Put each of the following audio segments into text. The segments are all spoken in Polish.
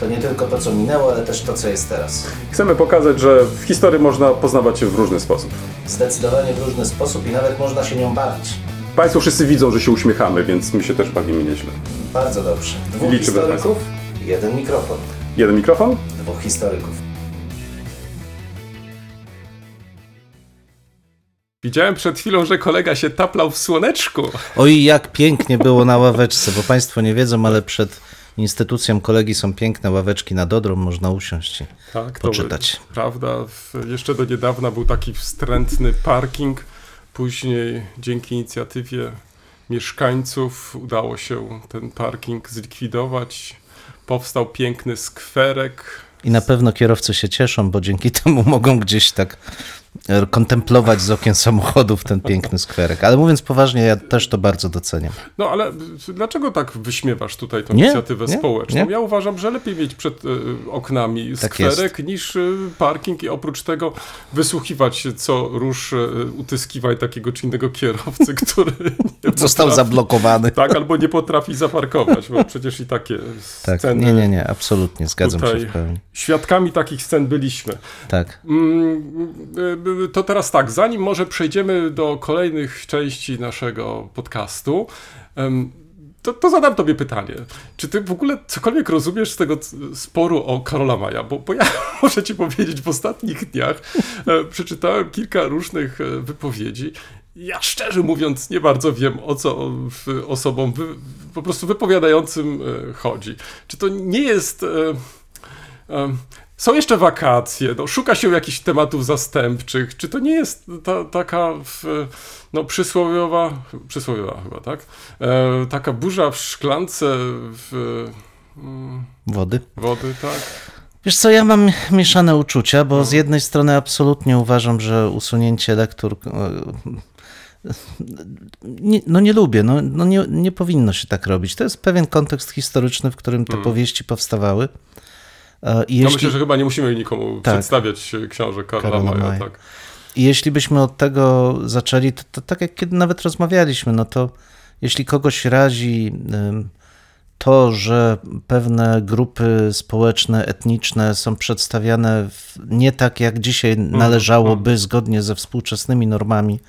To nie tylko to, co minęło, ale też to, co jest teraz. Chcemy pokazać, że w historii można poznawać się w różny sposób. Zdecydowanie w różny sposób i nawet można się nią bawić. Państwo wszyscy widzą, że się uśmiechamy, więc my się też bawimy nieźle. Bardzo dobrze. Dwóch Liczymy historyków, jeden mikrofon. Jeden mikrofon? Dwóch historyków. Widziałem przed chwilą, że kolega się taplał w słoneczku. Oj, jak pięknie było na ławeczce, bo Państwo nie wiedzą, ale przed instytucją kolegi są piękne ławeczki na Dodrom, można usiąść i Tak, to poczytać. prawda. W- Jeszcze do niedawna był taki wstrętny parking. Później dzięki inicjatywie mieszkańców udało się ten parking zlikwidować. Powstał piękny skwerek. I na pewno kierowcy się cieszą, bo dzięki temu mogą gdzieś tak kontemplować z okien samochodów ten piękny skwerek. Ale mówiąc poważnie, ja też to bardzo doceniam. No ale dlaczego tak wyśmiewasz tutaj tą Nie, inicjatywę nie, społeczną? nie. Ja uważam, że lepiej mieć przed y, oknami Tak skwerek niż y, parking i oprócz tego wysłuchiwać się co rusz y, utyskiwań takiego czy innego kierowcy, który Został potrafi- zablokowany. Tak, albo nie potrafi zaparkować, bo przecież i takie Tak, sceny. nie, nie, nie, absolutnie, zgadzam się w pełni. Świadkami takich scen byliśmy. Tak. Mm, To teraz tak, zanim może przejdziemy do kolejnych części naszego podcastu, to, to zadam tobie pytanie. Czy ty w ogóle cokolwiek rozumiesz z tego sporu o Karola Maja? Bo, bo ja muszę ci powiedzieć, w ostatnich dniach e, przeczytałem kilka różnych e, wypowiedzi. Ja szczerze mówiąc nie bardzo wiem, o co osobom wy, po prostu wypowiadającym e, chodzi. Czy to nie jest... Są jeszcze wakacje, no, szuka się jakichś tematów zastępczych. Czy to nie jest ta, taka w, no, przysłowiowa, przysłowiowa chyba, tak? E, taka burza w szklance w, mm, Wody. wody, tak? Wiesz co, ja mam mieszane uczucia, bo z jednej strony absolutnie uważam, że usunięcie lektur. e, Nie, no nie lubię, no, no nie, nie powinno się tak robić. To jest pewien kontekst historyczny, w którym te powieści powstawały. E, I No jeśli, myślę, że chyba nie musimy nikomu Tak. przedstawiać książek Karola Maja, Maja. tak. I jeśli byśmy od tego zaczęli, to, to tak jak kiedy nawet rozmawialiśmy, no to jeśli kogoś razi to, że pewne grupy społeczne, etniczne są przedstawiane nie tak, jak dzisiaj należałoby, zgodnie ze współczesnymi normami,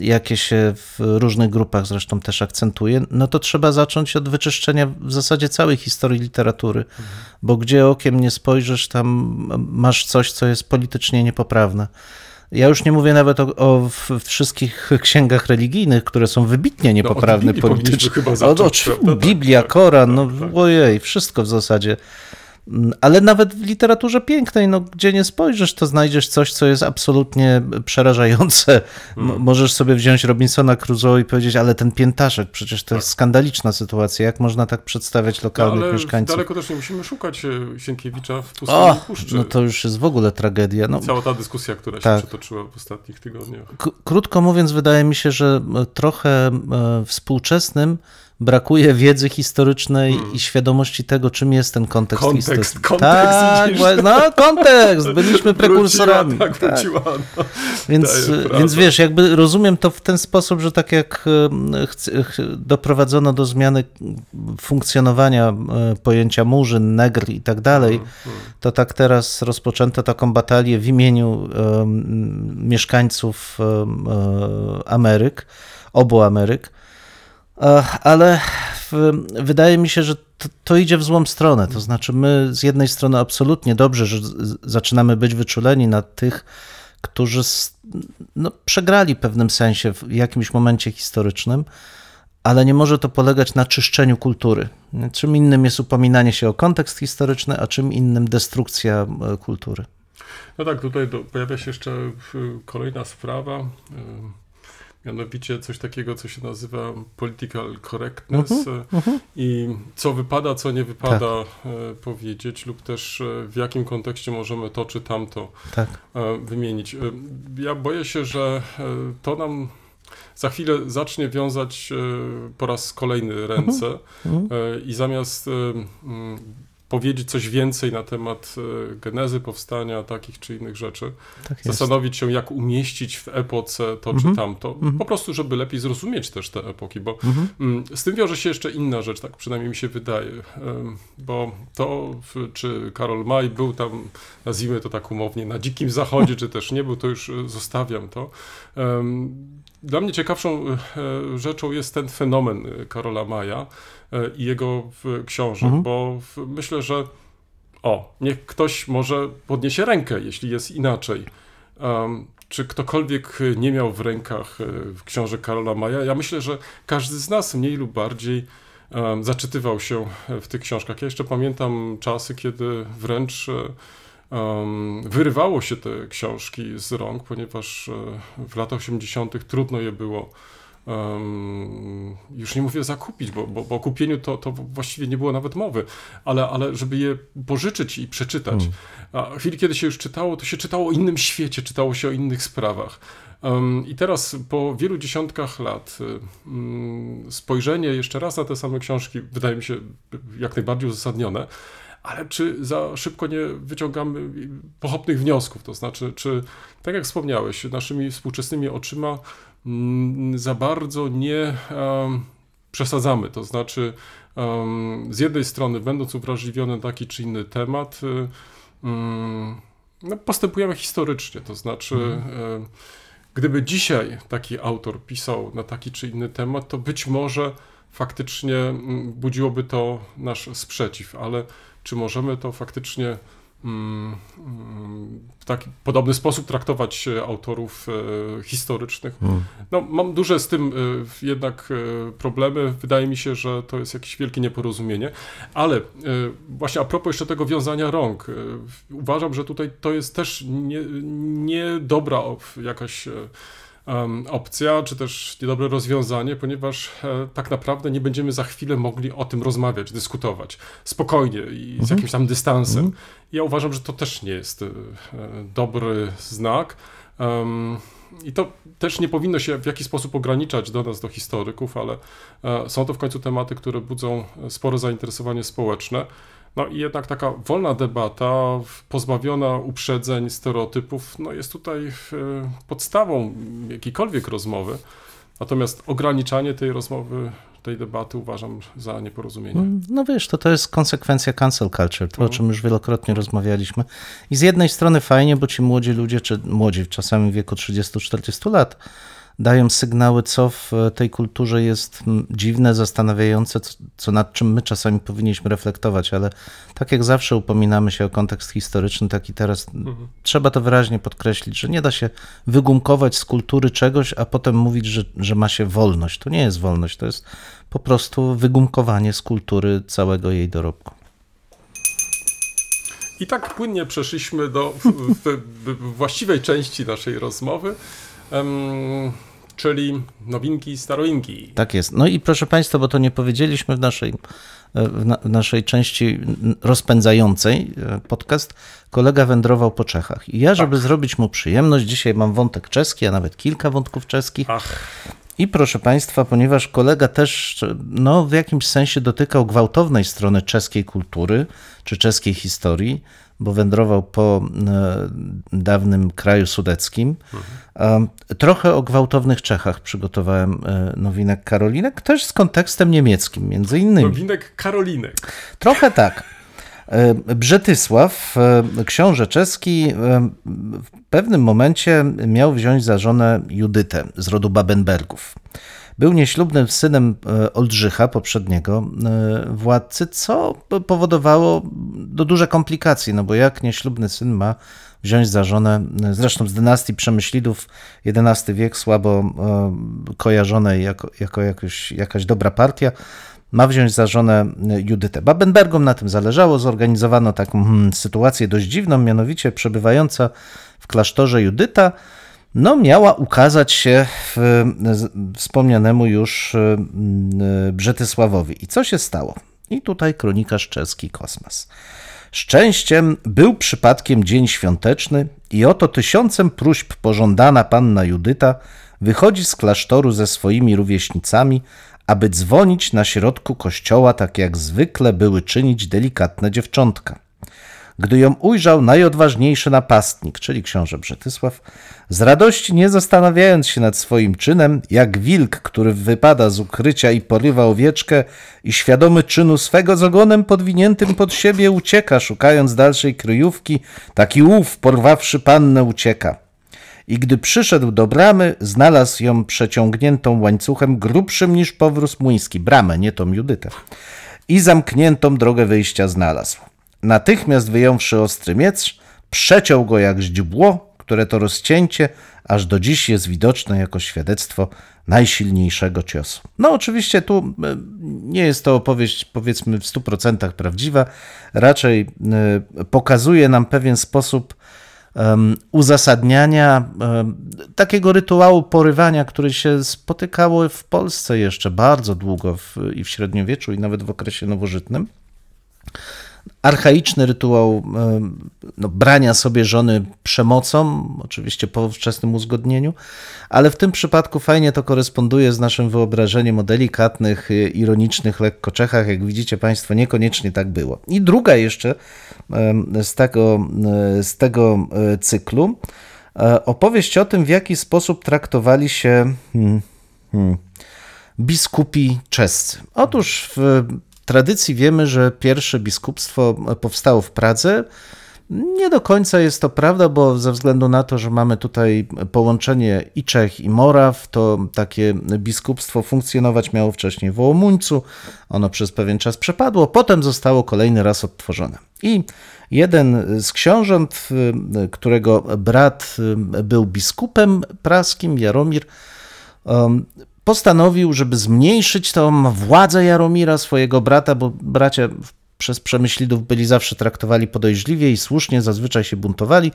jakie się w różnych grupach zresztą też akcentuje, no to trzeba zacząć od wyczyszczenia w zasadzie całej historii literatury, bo gdzie okiem nie spojrzysz, tam masz coś, co jest politycznie niepoprawne. Ja już nie mówię nawet o, o wszystkich księgach religijnych, które są wybitnie niepoprawne Biblii powinniśmy politycznie. chyba zacząć, oczy- prawda? Tak, Biblia, tak, Koran, no tak, tak. ojej, wszystko w zasadzie. Mm, Ale nawet w literaturze pięknej, no, gdzie nie spojrzysz, to znajdziesz coś, co jest absolutnie przerażające. M- Mm. Możesz sobie wziąć Robinsona Crusoe i powiedzieć, ale ten piętaszek, przecież to jest skandaliczna sytuacja. Jak można tak przedstawiać No, lokalnych ale mieszkańców? daleko też nie musimy szukać e, Sienkiewicza w pustyni O, puszczy. no to już jest w ogóle tragedia. No, Cała ta dyskusja, która się Tak. przetoczyła w ostatnich tygodniach. Krótko mówiąc, wydaje mi się, że trochę e, współczesnym brakuje wiedzy historycznej i świadomości tego, czym jest ten kontekst, Hmm. Kontekst, historyczny. kontekst, tak, no kontekst, byliśmy prekursorami. Wróciła, tak, tak. wróciła. No. Więc, więc wiesz, jakby rozumiem to w ten sposób, że tak jak doprowadzono do zmiany funkcjonowania e, pojęcia murzyn, negr i tak dalej, Mm, to tak teraz rozpoczęto taką batalię w imieniu em, mieszkańców e, Ameryk, obu Ameryk, ale w, wydaje mi się, że to, to idzie w złą stronę. To znaczy, my z jednej strony absolutnie dobrze, że zaczynamy być wyczuleni na tych, którzy no, przegrali w pewnym sensie w jakimś momencie historycznym, ale nie może to polegać na czyszczeniu kultury. Czym innym jest upominanie się o kontekst historyczny, a czym innym destrukcja e, kultury. No tak, tutaj do, pojawia się jeszcze kolejna sprawa. Mianowicie coś takiego, co się nazywa political correctness e, i co wypada, co nie wypada e, powiedzieć, lub też e, w jakim kontekście możemy to czy tamto Tak. e, wymienić. Ja boję się, że to nam za chwilę zacznie wiązać po raz kolejny ręce Mhm. e, i zamiast powiedzieć coś więcej na temat e, genezy powstania takich czy innych rzeczy, Tak zastanowić się, jak umieścić w epoce to Mhm. czy tamto, po prostu, żeby lepiej zrozumieć też te epoki, bo Mhm. mm, z tym wiąże się jeszcze inna rzecz, tak przynajmniej mi się wydaje, bo to, czy Karol May był tam, nazwijmy to tak umownie, na dzikim zachodzie, czy też nie był, to już e, zostawiam to. Dla mnie ciekawszą e, rzeczą jest ten fenomen Karola Maja i jego książek, Mhm. bo myślę, że o, niech ktoś może podniesie rękę, jeśli jest inaczej. Um, czy ktokolwiek nie miał w rękach y, książek Karola Maja? Ja myślę, że każdy z nas mniej lub bardziej um, zaczytywał się e, w tych książkach. Ja jeszcze pamiętam czasy, kiedy wręcz e, um, wyrywało się te książki z rąk, ponieważ e, w latach 80. trudno je było em, już nie mówię zakupić, bo, bo, bo o kupieniu to, to właściwie nie było nawet mowy, ale, ale żeby je pożyczyć i przeczytać. A w chwili, kiedy się już czytało, to się czytało o innym świecie, czytało się o innych sprawach. Em, I teraz po wielu dziesiątkach lat mm, spojrzenie jeszcze raz na te same książki wydaje mi się jak najbardziej uzasadnione, ale czy za szybko nie wyciągamy pochopnych wniosków? To znaczy, czy, tak jak wspomniałeś, naszymi współczesnymi oczyma mm, za bardzo nie przesadzamy. To znaczy, z jednej strony, będąc uwrażliwiony na taki czy inny temat, y, mm, no, postępujemy historycznie. To znaczy, em, gdyby dzisiaj taki autor pisał na taki czy inny temat, to być może faktycznie mm, budziłoby to nasz sprzeciw, ale czy możemy to faktycznie mm, mm, w taki podobny sposób traktować e, autorów e, historycznych? No, mam duże z tym e, jednak problemy. Wydaje mi się, że to jest jakieś wielkie nieporozumienie. Ale właśnie a propos jeszcze tego wiązania rąk, uważam, że tutaj to jest też nie, niedobra op- jakaś e, em, opcja, czy też niedobre rozwiązanie, ponieważ e, tak naprawdę nie będziemy za chwilę mogli o tym rozmawiać, dyskutować spokojnie i z jakimś tam dystansem. Ja uważam, że to też nie jest e, dobry znak. I to też nie powinno się w jakiś sposób ograniczać do nas, do historyków, ale e, są to w końcu tematy, które budzą spore zainteresowanie społeczne. No i jednak taka wolna debata, pozbawiona uprzedzeń, stereotypów, no jest tutaj e, podstawą jakiejkolwiek rozmowy. Natomiast ograniczanie tej rozmowy, tej debaty uważam za nieporozumienie. No wiesz, to to jest konsekwencja cancel culture, to o czym już wielokrotnie rozmawialiśmy. I z jednej strony fajnie, bo ci młodzi ludzie, czy młodzi czasami w wieku 30-40 lat, dają sygnały, co w tej kulturze jest dziwne, zastanawiające, co, nad czym my czasami powinniśmy reflektować, ale tak jak zawsze upominamy się o kontekst historyczny, tak i teraz trzeba to wyraźnie podkreślić, że nie da się wygumkować z kultury czegoś, a potem mówić, że, że ma się wolność. To nie jest wolność, to jest po prostu wygumkowanie z kultury całego jej dorobku. I tak płynnie przeszliśmy do w, w, w właściwej części naszej rozmowy, em, czyli nowinki, staroinki. Tak jest. No i proszę Państwa, bo to nie powiedzieliśmy w naszej, w, na, w naszej części rozpędzającej e, podcast, kolega wędrował po Czechach. I ja, żeby zrobić mu przyjemność, dzisiaj mam wątek czeski, a nawet kilka wątków czeskich. Ach, I proszę Państwa, ponieważ kolega też no, w jakimś sensie dotykał gwałtownej strony czeskiej kultury czy czeskiej historii, bo wędrował po e, dawnym kraju sudeckim. E, trochę o gwałtownych Czechach przygotowałem e, nowinek Karolinek, też z kontekstem niemieckim między innymi. nowinek Karolinek. Trochę tak. E, Brzetysław, książę czeski, w pewnym momencie miał wziąć za żonę Judytę z rodu Babenbergów. Był nieślubnym synem Oldrzycha, poprzedniego władcy, co powodowało do duże komplikacje, no bo jak nieślubny syn ma wziąć za żonę, e, zresztą z dynastii Przemyślidów, XI wiek, słabo e, kojarzonej jako, jako jakoś, jakaś dobra partia, ma wziąć za żonę Judytę. Babenbergom na tym zależało, zorganizowano taką hmm, sytuację dość dziwną, mianowicie przebywająca w klasztorze Judyta no, miała ukazać się w, wspomnianemu już y, y, Brzetysławowi. I co się stało? I tutaj kronikarz czeski Kosmas. Szczęściem był przypadkiem dzień świąteczny i oto tysiącem próśb pożądana panna Judyta wychodzi z klasztoru ze swoimi rówieśnicami, aby dzwonić na środku kościoła, tak jak zwykle były czynić delikatne dziewczątka. Gdy ją ujrzał najodważniejszy napastnik, czyli książę Brzetysław, z radości nie zastanawiając się nad swoim czynem, jak wilk, który wypada z ukrycia i porywa owieczkę i świadomy czynu swego z ogonem podwiniętym pod siebie ucieka, szukając dalszej kryjówki, taki łów, porwawszy pannę, ucieka. I gdy przyszedł do bramy, znalazł ją przeciągniętą łańcuchem grubszym niż powróz młyński, bramę, nie tą Judytę. I zamkniętą drogę wyjścia znalazł. Natychmiast wyjąwszy ostry miecz, przeciął go jak źdźbło, które to rozcięcie aż do dziś jest widoczne jako świadectwo najsilniejszego ciosu. No oczywiście tu e, nie jest to opowieść powiedzmy w 100% prawdziwa, raczej e, pokazuje nam pewien sposób uzasadniania takiego rytuału porywania, który się spotykało w Polsce jeszcze bardzo długo w, i w średniowieczu, i nawet w okresie nowożytnym. Archaiczny rytuał no, brania sobie żony przemocą, oczywiście po wczesnym uzgodnieniu, ale w tym przypadku fajnie to koresponduje z naszym wyobrażeniem o delikatnych, y, ironicznych lekko Czechach. Jak widzicie Państwo, niekoniecznie tak było. I druga jeszcze z tego, e, z tego e, cyklu e, opowieść o tym, w jaki sposób traktowali się hmm, hmm, biskupi czescy. Otóż w tradycji wiemy, że pierwsze biskupstwo powstało w Pradze. Nie do końca jest to prawda, bo ze względu na to, że mamy tutaj połączenie i Czech, i Moraw, to takie biskupstwo funkcjonować miało wcześniej w Wołomuńcu. Ono przez pewien czas przepadło, potem zostało kolejny raz odtworzone. I jeden z książąt, którego brat był biskupem praskim, Jaromir, um, postanowił, żeby zmniejszyć tą władzę Jaromira, swojego brata, bo bracia przez Przemyślidów byli zawsze traktowali podejrzliwie i słusznie, zazwyczaj się buntowali.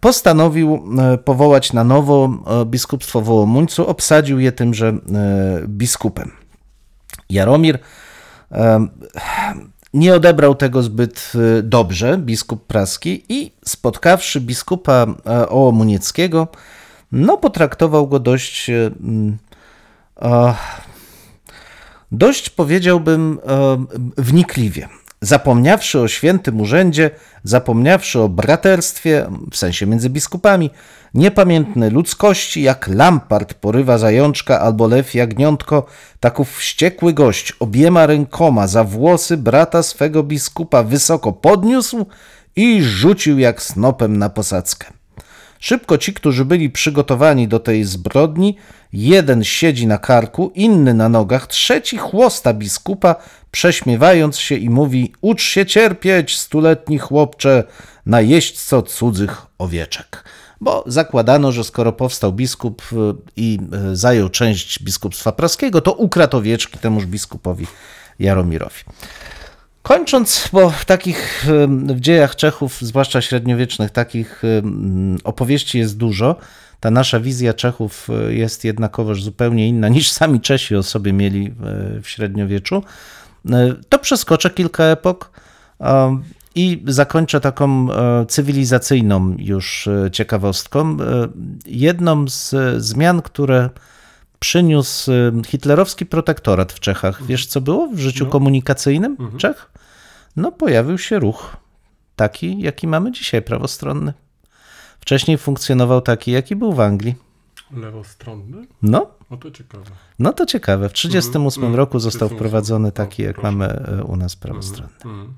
Postanowił e, powołać na nowo e, biskupstwo Wołomuńcu, obsadził je tymże e, biskupem. Jaromir nie odebrał tego zbyt dobrze, biskup praski, i spotkawszy biskupa Ołomunieckiego, no potraktował go dość, dość powiedziałbym wnikliwie. Zapomniawszy o świętym urzędzie, zapomniawszy o braterstwie, w sensie między biskupami, niepamiętny ludzkości, jak lampart porywa zajączka albo lew jagniątko, taków wściekły gość obiema rękoma za włosy brata swego biskupa wysoko podniósł i rzucił jak snopem na posadzkę. Szybko ci, którzy byli przygotowani do tej zbrodni, jeden siedzi na karku, inny na nogach, trzeci chłosta biskupa, prześmiewając się i mówi: Ucz się cierpieć, stuletni chłopcze, na jeźdźco cudzych owieczek. Bo zakładano, że skoro powstał biskup y, i y, zajął część biskupstwa praskiego, to ukradł owieczki temuż biskupowi Jaromirowi. Kończąc, bo takich w dziejach Czechów, zwłaszcza średniowiecznych, takich opowieści jest dużo. Ta nasza wizja Czechów e, jest jednakowoż zupełnie inna niż sami Czesi o sobie mieli w- w średniowieczu. E, To przeskoczę kilka epok i zakończę taką e, cywilizacyjną już e, ciekawostką. E, Jedną z e, zmian, które przyniósł e, hitlerowski protektorat w Czechach. Wiesz, co było w życiu No. komunikacyjnym Czech? No, pojawił się ruch taki, jaki mamy dzisiaj, prawostronny. Wcześniej funkcjonował taki, jaki był w Anglii. Lewostronny? No, O to ciekawe. no to ciekawe. W 1938 Mhm, roku został 38. wprowadzony O, taki, jak proszę. mamy e, u nas prawostronny. Mm.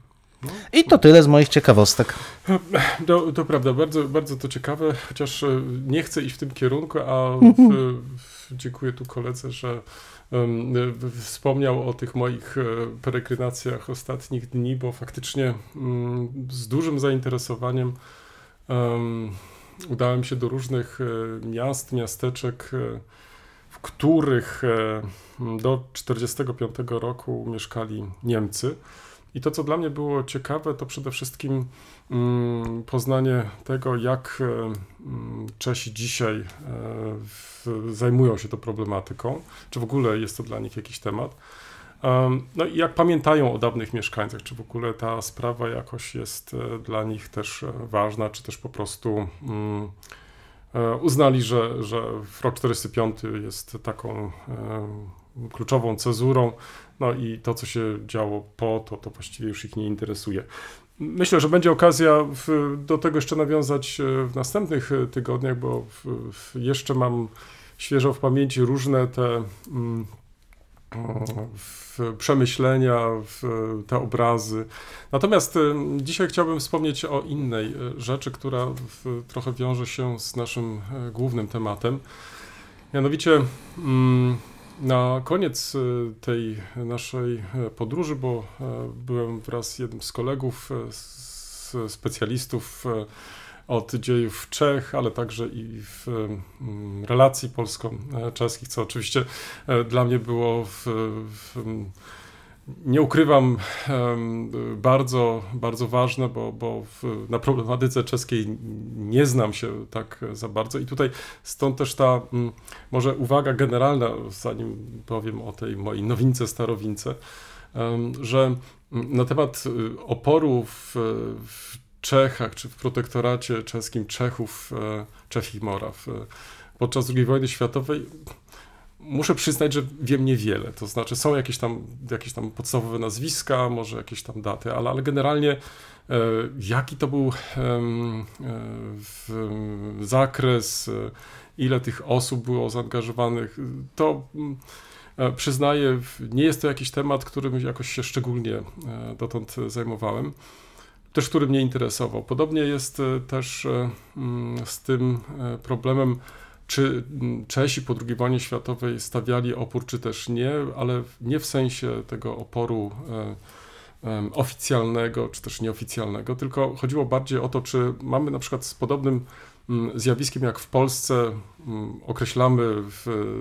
I to tyle z moich ciekawostek. To, to prawda, bardzo, bardzo to ciekawe, chociaż e, nie chcę iść w tym kierunku, a w, dziękuję tu koledze, że wspomniał o tych moich e, peregrinacjach ostatnich dni, bo faktycznie mm, z dużym zainteresowaniem em, udałem się do różnych e, miast, miasteczek, e, w których do 1945 roku mieszkali Niemcy. I to, co dla mnie było ciekawe, to przede wszystkim mm, poznanie tego, jak e, mm, Czesi dzisiaj e, zajmują się tą problematyką, czy w ogóle jest to dla nich jakiś temat. Em, No i jak pamiętają o dawnych mieszkańcach, czy w ogóle ta sprawa jakoś jest e, dla nich też ważna, czy też po prostu mm, uznali, że, że rok 45 jest taką kluczową cezurą, no i to, co się działo po, to, to właściwie już ich nie interesuje. Myślę, że będzie okazja w, do tego jeszcze nawiązać e, w następnych e, tygodniach, bo w, w jeszcze mam świeżo w pamięci różne te mm, przemyślenia, te obrazy. Natomiast e, dzisiaj chciałbym wspomnieć o innej rzeczy, która trochę wiąże się z naszym głównym tematem. Mianowicie mm, na koniec e, tej naszej e, podróży, bo e, byłem wraz z jednym z kolegów, z specjalistów od dziejów Czech, ale także i w mm, relacji polsko-czeskich, co oczywiście dla mnie było w, w, nie ukrywam, bardzo, bardzo ważne, bo, bo na problematyce czeskiej nie znam się tak za bardzo. I tutaj stąd też ta mm, może uwaga generalna, zanim powiem o tej mojej nowince, starowince, że mm, na temat y, oporu w, w Czechach czy w protektoracie czeskim Czechów, e, Czech i Moraw e, podczas II wojny światowej muszę przyznać, że wiem niewiele. To znaczy są jakieś tam, jakieś tam podstawowe nazwiska, może jakieś tam daty, ale, ale generalnie e, jaki to był e, zakres, e, ile tych osób było zaangażowanych, to przyznaję, nie jest to jakiś temat, którym jakoś się szczególnie dotąd zajmowałem też który mnie interesował. Podobnie jest też z tym problemem, czy mm, Czesi po II wojnie światowej stawiali opór, czy też nie, ale nie w sensie tego oporu e, oficjalnego, czy też nieoficjalnego, tylko chodziło bardziej o to, czy mamy na przykład z podobnym mm, zjawiskiem jak w Polsce mm, określamy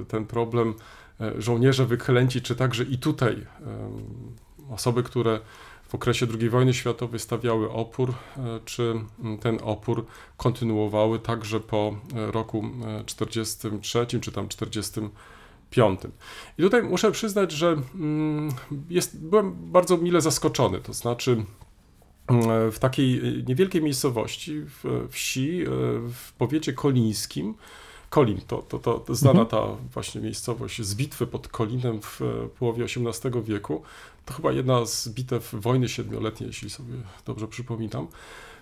ten problem e, żołnierze wyklęci, czy także i tutaj osoby, które w okresie II wojny światowej stawiały opór, e, czy mm, ten opór kontynuowały także po e, roku e, 43 czy tam 45. I tutaj muszę przyznać, że mm, jest, byłem bardzo mile zaskoczony, to znaczy mm, w takiej e, niewielkiej miejscowości, w wsi, e, w powiecie kolińskim, Kolin, to, to, to, to znana ta właśnie miejscowość z bitwy pod Kolinem w e, połowie XVIII wieku. To chyba jedna z bitew wojny siedmioletniej, jeśli sobie dobrze przypominam.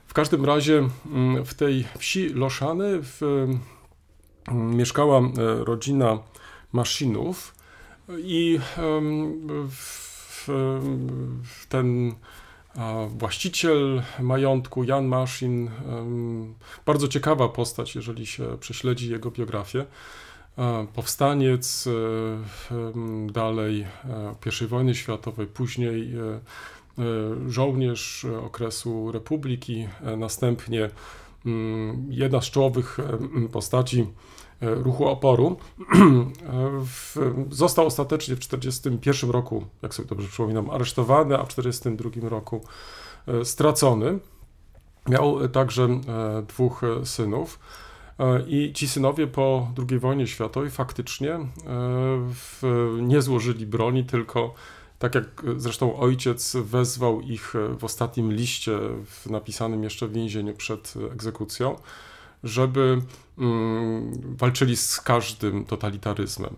W każdym razie mm, w tej wsi Loszany w, mm, mieszkała e, rodzina Maszynów i w, w ten właściciel majątku, Jan Maszyn, bardzo ciekawa postać, jeżeli się prześledzi jego biografię. E, Powstaniec, e, dalej e, I wojny światowej, później żołnierz okresu Republiki, następnie mm, jedna z czołowych postaci ruchu oporu. E, został ostatecznie w 1941 roku, jak sobie dobrze przypominam, aresztowany, a w 1942 roku e, stracony. Miał e, także e, dwóch e, synów. E, I ci synowie po II wojnie światowej faktycznie e, nie złożyli broni, tylko tak jak e, zresztą ojciec wezwał ich e, w ostatnim liście napisanym jeszcze w więzieniu przed e, egzekucją, żeby mm, walczyli z każdym totalitaryzmem.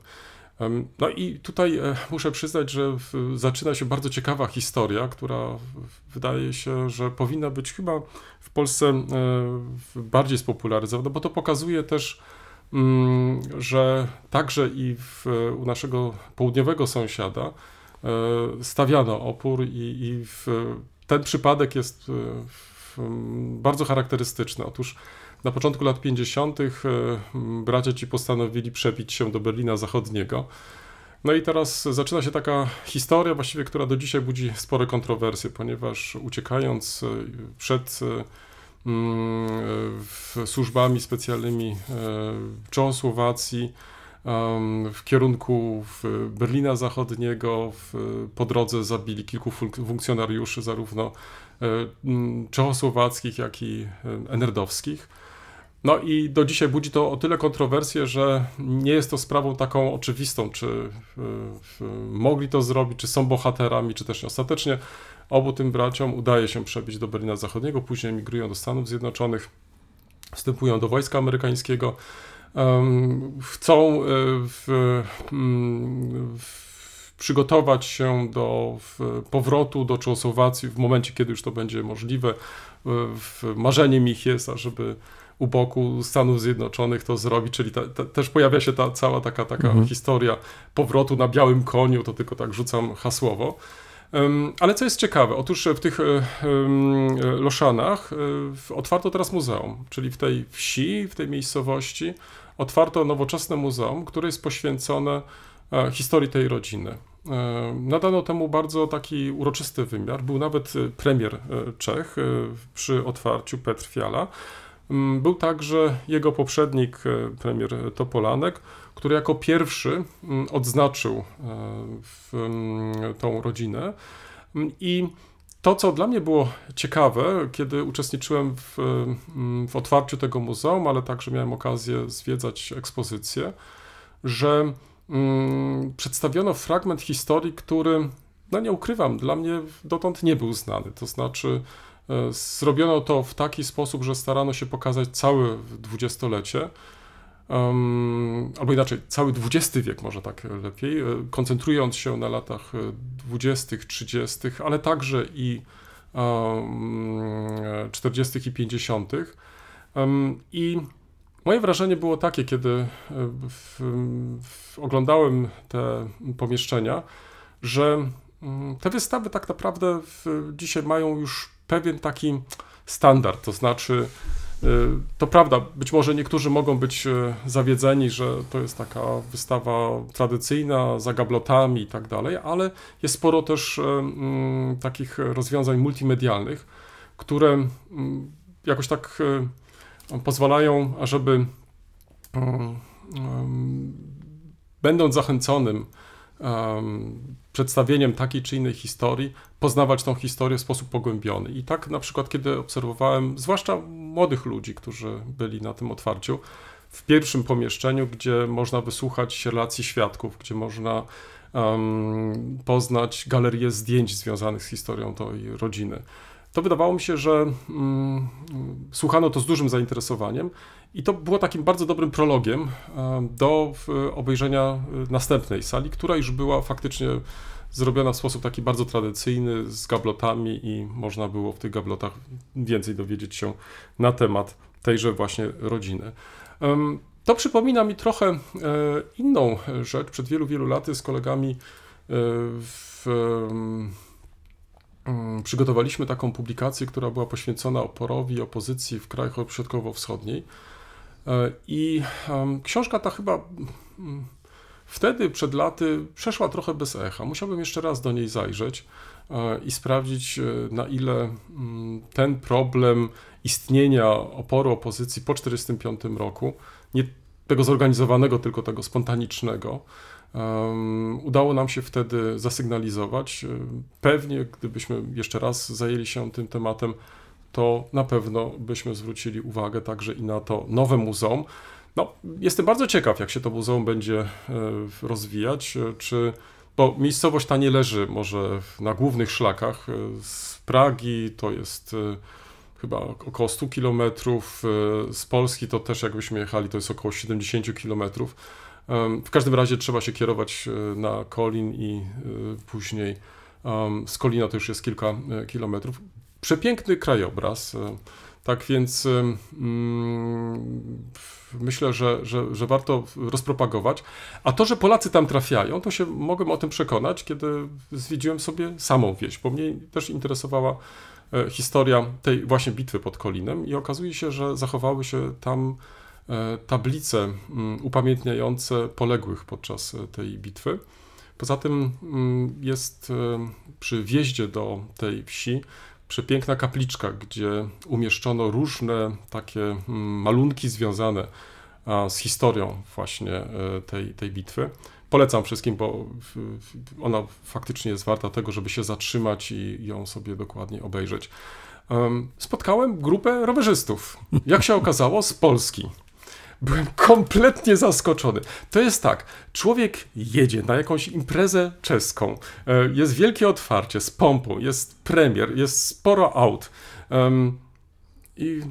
Em, No i tutaj e, muszę przyznać, że zaczyna się bardzo ciekawa historia, która wydaje się, że powinna być chyba w Polsce e, bardziej spopularyzowana, bo to pokazuje też, mm, że także i w, u naszego południowego sąsiada e, stawiano opór i, i w, ten przypadek jest bardzo charakterystyczny. Otóż na początku lat 50. e, bracia ci postanowili przebić się do Berlina Zachodniego. No i teraz zaczyna się taka historia, właściwie, która do dzisiaj budzi spore kontrowersje, ponieważ uciekając e, przed e, mm, służbami specjalnymi Czechosłowacji w kierunku Berlina Zachodniego, po drodze zabili kilku funk- funkcjonariuszy, zarówno czechosłowackich, jak i enerdowskich. No i do dzisiaj budzi to o tyle kontrowersję, że nie jest to sprawą taką oczywistą, czy y, mogli to zrobić, czy są bohaterami, czy też nie. Ostatecznie obu tym braciom udaje się przebić do Berlina Zachodniego, później emigrują do Stanów Zjednoczonych, wstępują do wojska amerykańskiego, chcą y, w, mm, w, przygotować się do powrotu do Czechosłowacji w momencie, kiedy już to będzie możliwe. W, marzeniem ich jest, ażeby u boku Stanów Zjednoczonych to zrobić, czyli ta, ta, też pojawia się ta cała taka, taka Mhm. historia powrotu na białym koniu, to tylko tak rzucam hasłowo. Ale co jest ciekawe, otóż w tych e, e, Loszanach e, otwarto teraz muzeum, czyli w tej wsi, w tej miejscowości otwarto nowoczesne muzeum, które jest poświęcone historii tej rodziny. Nadano temu bardzo taki uroczysty wymiar. Był nawet premier Czech przy otwarciu Petr Fiala. Mm, Był także jego poprzednik, e, premier Topolanek, który jako pierwszy mm, odznaczył e, mm, tą rodzinę. I to, co dla mnie było ciekawe, kiedy uczestniczyłem w, w otwarciu tego muzeum, ale także miałem okazję zwiedzać ekspozycję, że przedstawiono fragment historii, który, no nie ukrywam, dla mnie dotąd nie był znany. To znaczy, e, zrobiono to w taki sposób, że starano się pokazać całe dwudziestolecie. Albo inaczej, cały XX wiek, może tak lepiej, e, koncentrując się na latach e, 20., 30., ale także i 40. i 50. Um, I moje wrażenie było takie, kiedy w, w, oglądałem te pomieszczenia, że te wystawy tak naprawdę w, dzisiaj mają już pewien taki standard, to znaczy y, to prawda, być może niektórzy mogą być y, zawiedzeni, że to jest taka wystawa tradycyjna, za gablotami i tak dalej, ale jest sporo też y, mm, takich rozwiązań multimedialnych, które mm, jakoś tak pozwalają, ażeby mm, mm, będąc zachęconym przedstawieniem takiej czy innej historii, poznawać tą historię w sposób pogłębiony. I tak na przykład, kiedy obserwowałem, zwłaszcza młodych ludzi, którzy byli na tym otwarciu, w pierwszym pomieszczeniu, gdzie można wysłuchać relacji świadków, gdzie można em, poznać galerię zdjęć związanych z historią tej rodziny. To wydawało mi się, że mm, słuchano to z dużym zainteresowaniem i to było takim bardzo dobrym prologiem em, do obejrzenia e, następnej sali, która już była faktycznie zrobiona w sposób taki bardzo tradycyjny, z gablotami i można było w tych gablotach więcej dowiedzieć się na temat tejże właśnie rodziny. To przypomina mi trochę e, inną rzecz. Przed wielu, wielu laty z kolegami e, w, mm, przygotowaliśmy taką publikację, która była poświęcona oporowi opozycji w krajach środkowo-wschodniej. E, I książka ta chyba mm, wtedy, przed laty, przeszła trochę bez echa. Musiałbym jeszcze raz do niej zajrzeć e, i sprawdzić, e, na ile mm, ten problem istnienia oporu opozycji po 1945 roku, nie tego zorganizowanego, tylko tego spontanicznego, udało nam się wtedy zasygnalizować. Pewnie, gdybyśmy jeszcze raz zajęli się tym tematem, to na pewno byśmy zwrócili uwagę także i na to nowe muzeum. No, jestem bardzo ciekaw, jak się to muzeum będzie e, rozwijać, e, czy bo miejscowość ta nie leży może na głównych szlakach. e, Z Pragi to jest chyba około 100 kilometrów, z Polski to też jakbyśmy jechali, to jest około 70 kilometrów. W każdym razie trzeba się kierować na Kolin i później z Kolina to już jest kilka kilometrów. Przepiękny krajobraz. e, Tak więc em, mm, myślę, że, że, że warto rozpropagować. A to, że Polacy tam trafiają, to się mogłem o tym przekonać, kiedy zwiedziłem sobie samą wieś, bo mnie też interesowała e, historia tej właśnie bitwy pod Kolinem i okazuje się, że zachowały się tam e, tablice mm, upamiętniające poległych podczas e, tej bitwy. Poza tym mm, jest e, przy wjeździe do tej wsi przepiękna kapliczka, gdzie umieszczono różne takie mm, malunki związane z historią właśnie e, tej, tej bitwy. Polecam wszystkim, bo ona faktycznie jest warta tego, żeby się zatrzymać i ją sobie dokładnie obejrzeć. em, spotkałem grupę rowerzystów. Jak się okazało, z Polski. Byłem kompletnie zaskoczony. To jest tak, człowiek jedzie na jakąś imprezę czeską, e, jest wielkie otwarcie z pompą, jest premier, jest sporo aut em, i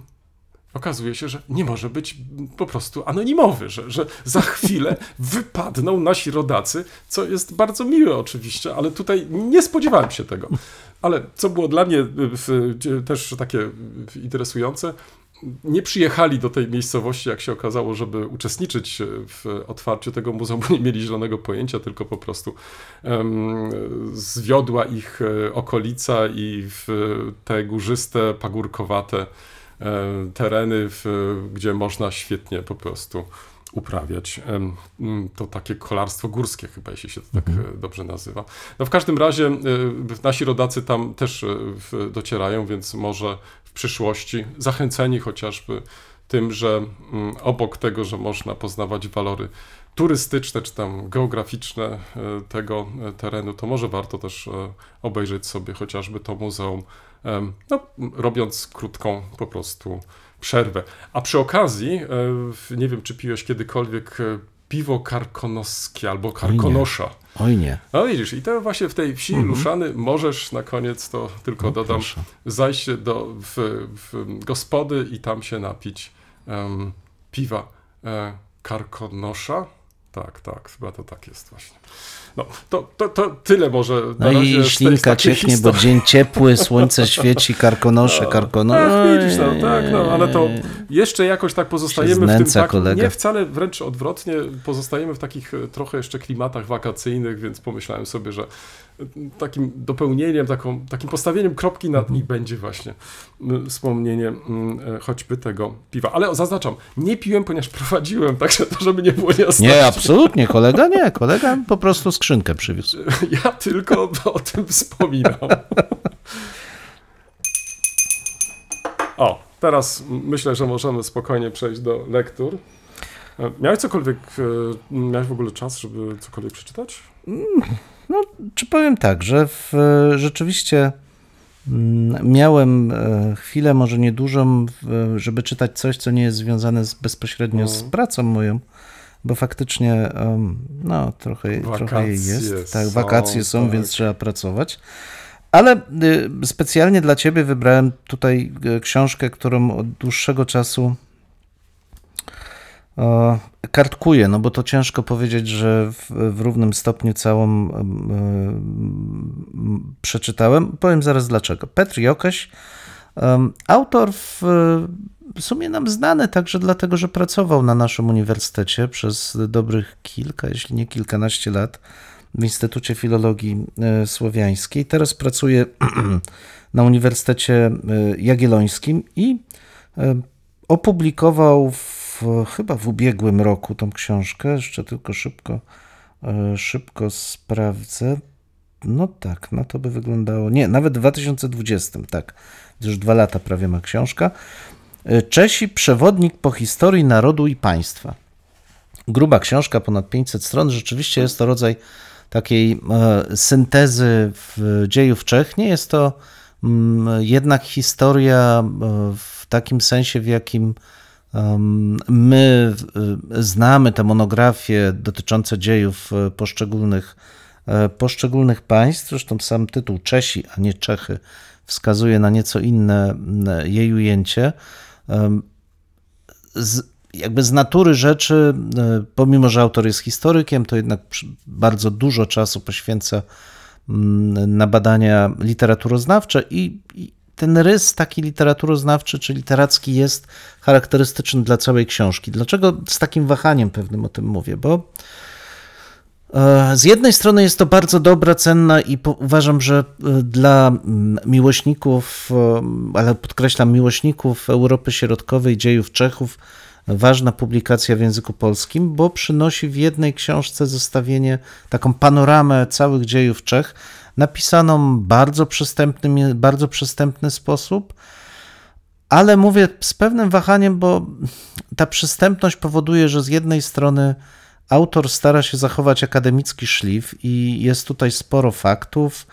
okazuje się, że nie może być po prostu anonimowy, że, że za chwilę wypadną nasi rodacy, co jest bardzo miłe oczywiście, ale tutaj nie spodziewałem się tego. Ale co było dla mnie y, w- też takie interesujące, nie przyjechali do tej miejscowości, jak się okazało, żeby uczestniczyć w otwarciu tego muzeum, nie mieli zielonego pojęcia, tylko po prostu em, zwiodła ich e, okolica i te górzyste, pagórkowate e, tereny, w, gdzie można świetnie po prostu uprawiać. Mm, To takie kolarstwo górskie chyba, jeśli się to tak e, dobrze nazywa. No w każdym razie e, nasi rodacy tam też e, docierają, więc może w przyszłości zachęceni chociażby tym, że mm, obok tego, że można poznawać walory turystyczne czy tam geograficzne e, tego e, terenu, to może warto też e, obejrzeć sobie chociażby to muzeum, no, robiąc krótką po prostu przerwę. A przy okazji, nie wiem, czy piłeś kiedykolwiek piwo karkonoskie albo karkonosza. Oj nie. No widzisz, i to właśnie w tej wsi Luszany możesz na koniec, to tylko dodam, proszę. zajść do, w, w gospody i tam się napić em, piwa e, karkonosza. Tak, tak, chyba to tak jest właśnie. No, to, to, to tyle może No i ślinka cieknie, bo dzień ciepły, słońce świeci, karkonosze, karkonosze. Ach, widzisz, no, tak, no, ale to jeszcze jakoś tak pozostajemy w tym tak, kolega. nie wcale wręcz odwrotnie, pozostajemy w takich e, trochę jeszcze klimatach wakacyjnych, więc pomyślałem sobie, że takim dopełnieniem, taką, takim postawieniem kropki nad i będzie właśnie m, wspomnienie m, e, choćby tego piwa. Ale zaznaczam, nie piłem, ponieważ prowadziłem, także to, żeby nie było niejasności. Nie, absolutnie, kolega nie, kolega po prostu skrzynkę przywiózł. Ja tylko o tym wspominam. O, teraz myślę, że możemy spokojnie przejść do lektur. E, Miałeś cokolwiek, e, miałeś w ogóle czas, żeby cokolwiek przeczytać? Czy powiem tak, że w, rzeczywiście mm, miałem e, chwilę, może niedużą, żeby czytać coś, co nie jest związane z, bezpośrednio z Mhm. pracą moją, bo faktycznie no, trochę, trochę jej Wakacje jest. Tak, wakacje są, tak. więc trzeba pracować. Ale y, specjalnie dla ciebie wybrałem tutaj y, książkę, którą od dłuższego czasu e, kartkuję, no bo to ciężko powiedzieć, że w, w równym stopniu całą em, em, przeczytałem. Powiem zaraz dlaczego. Petr Jokeś, em, autor w, w sumie nam znany także dlatego, że pracował na naszym uniwersytecie przez dobrych kilka, jeśli nie kilkanaście lat w Instytucie Filologii e, Słowiańskiej. Teraz pracuje na Uniwersytecie e, Jagiellońskim i opublikował w, chyba w ubiegłym roku tą książkę. Jeszcze tylko szybko, e, szybko sprawdzę. No tak, no to by wyglądało. Nie, nawet w 2020, tak. Już dwa lata prawie ma książka. E, Czesi przewodnik po historii narodu i państwa. Gruba książka, ponad 500 stron. Rzeczywiście jest to rodzaj takiej e, syntezy w dziejów Czech. Nie jest to mm, jednak historia w takim sensie, w jakim my e, znamy te monografie dotyczące dziejów e, poszczególnych, e, poszczególnych państw. Zresztą sam tytuł Czesi, a nie Czechy wskazuje na nieco inne jej ujęcie. Z, jakby z natury rzeczy, e, pomimo że autor jest historykiem, to jednak bardzo dużo czasu poświęca na badania literaturoznawcze i, i ten rys taki literaturoznawczy czy literacki jest charakterystyczny dla całej książki. Dlaczego z takim wahaniem pewnym o tym mówię? Bo e, z jednej strony jest to bardzo dobra, cenna i uważam, że e, dla miłośników, e, ale podkreślam miłośników Europy Środkowej, dziejów Czechów, ważna publikacja w języku polskim, bo przynosi w jednej książce zestawienie, taką panoramę całych dziejów Czech, napisaną bardzo przystępny, bardzo przystępny sposób, ale mówię z pewnym wahaniem, bo ta przystępność powoduje, że z jednej strony autor stara się zachować akademicki szlif i jest tutaj sporo faktów,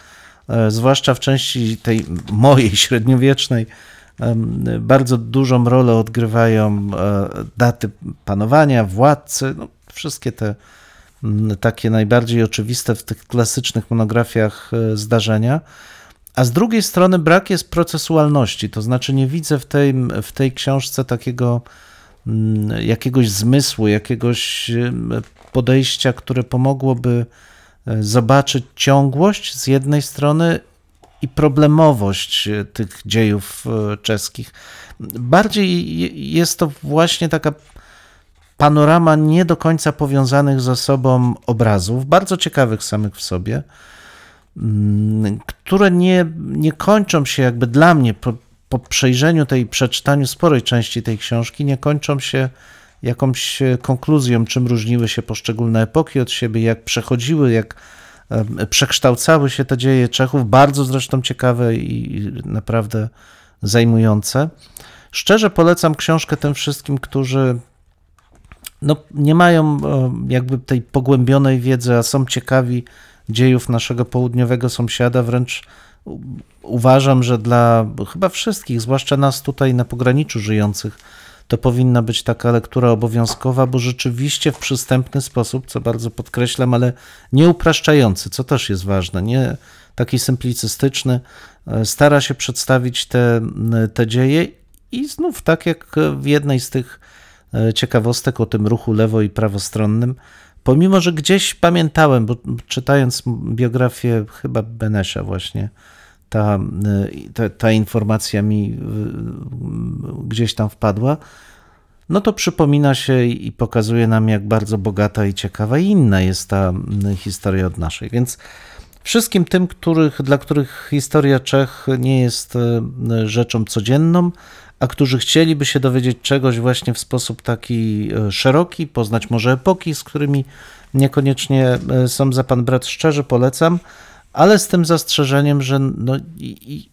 e, zwłaszcza w części tej mojej średniowiecznej, bardzo dużą rolę odgrywają e, daty panowania, władcy, no, wszystkie te takie najbardziej oczywiste w tych klasycznych monografiach e, zdarzenia. A z drugiej strony brak jest procesualności, to znaczy nie widzę w tej, w tej książce takiego jakiegoś zmysłu, jakiegoś podejścia, które pomogłoby e, zobaczyć ciągłość z jednej strony i problemowość e, tych dziejów e, czeskich. Bardziej je- jest to właśnie taka panorama nie do końca powiązanych ze sobą obrazów, bardzo ciekawych samych w sobie, mm, które nie, nie kończą się jakby dla mnie po, po przejrzeniu tej, przeczytaniu sporej części tej książki, nie kończą się jakąś e, konkluzją, czym różniły się poszczególne epoki od siebie, jak przechodziły, jak przekształcały się te dzieje Czechów, bardzo zresztą ciekawe i naprawdę zajmujące. Szczerze polecam książkę tym wszystkim, którzy no, nie mają jakby tej pogłębionej wiedzy, a są ciekawi dziejów naszego południowego sąsiada. Wręcz uważam, że dla chyba wszystkich, zwłaszcza nas tutaj na pograniczu żyjących, to powinna być taka lektura obowiązkowa, bo rzeczywiście w przystępny sposób, co bardzo podkreślam, ale nie upraszczający, co też jest ważne, nie taki symplicystyczny, e, stara się przedstawić te, te dzieje i znów tak jak w jednej z tych e, ciekawostek o tym ruchu lewo i prawostronnym, pomimo, że gdzieś pamiętałem, bo czytając biografię chyba Benesza właśnie, ta, y, ta, ta informacja mi y, gdzieś tam wpadła, no to przypomina się i pokazuje nam, jak bardzo bogata i ciekawa i inna jest ta y, historia od naszej. Więc wszystkim tym, których, dla których historia Czech nie jest rzeczą codzienną, a którzy chcieliby się dowiedzieć czegoś właśnie w sposób taki szeroki, poznać może epoki, z którymi niekoniecznie są za pan brat szczerze, polecam ale z tym zastrzeżeniem, że no,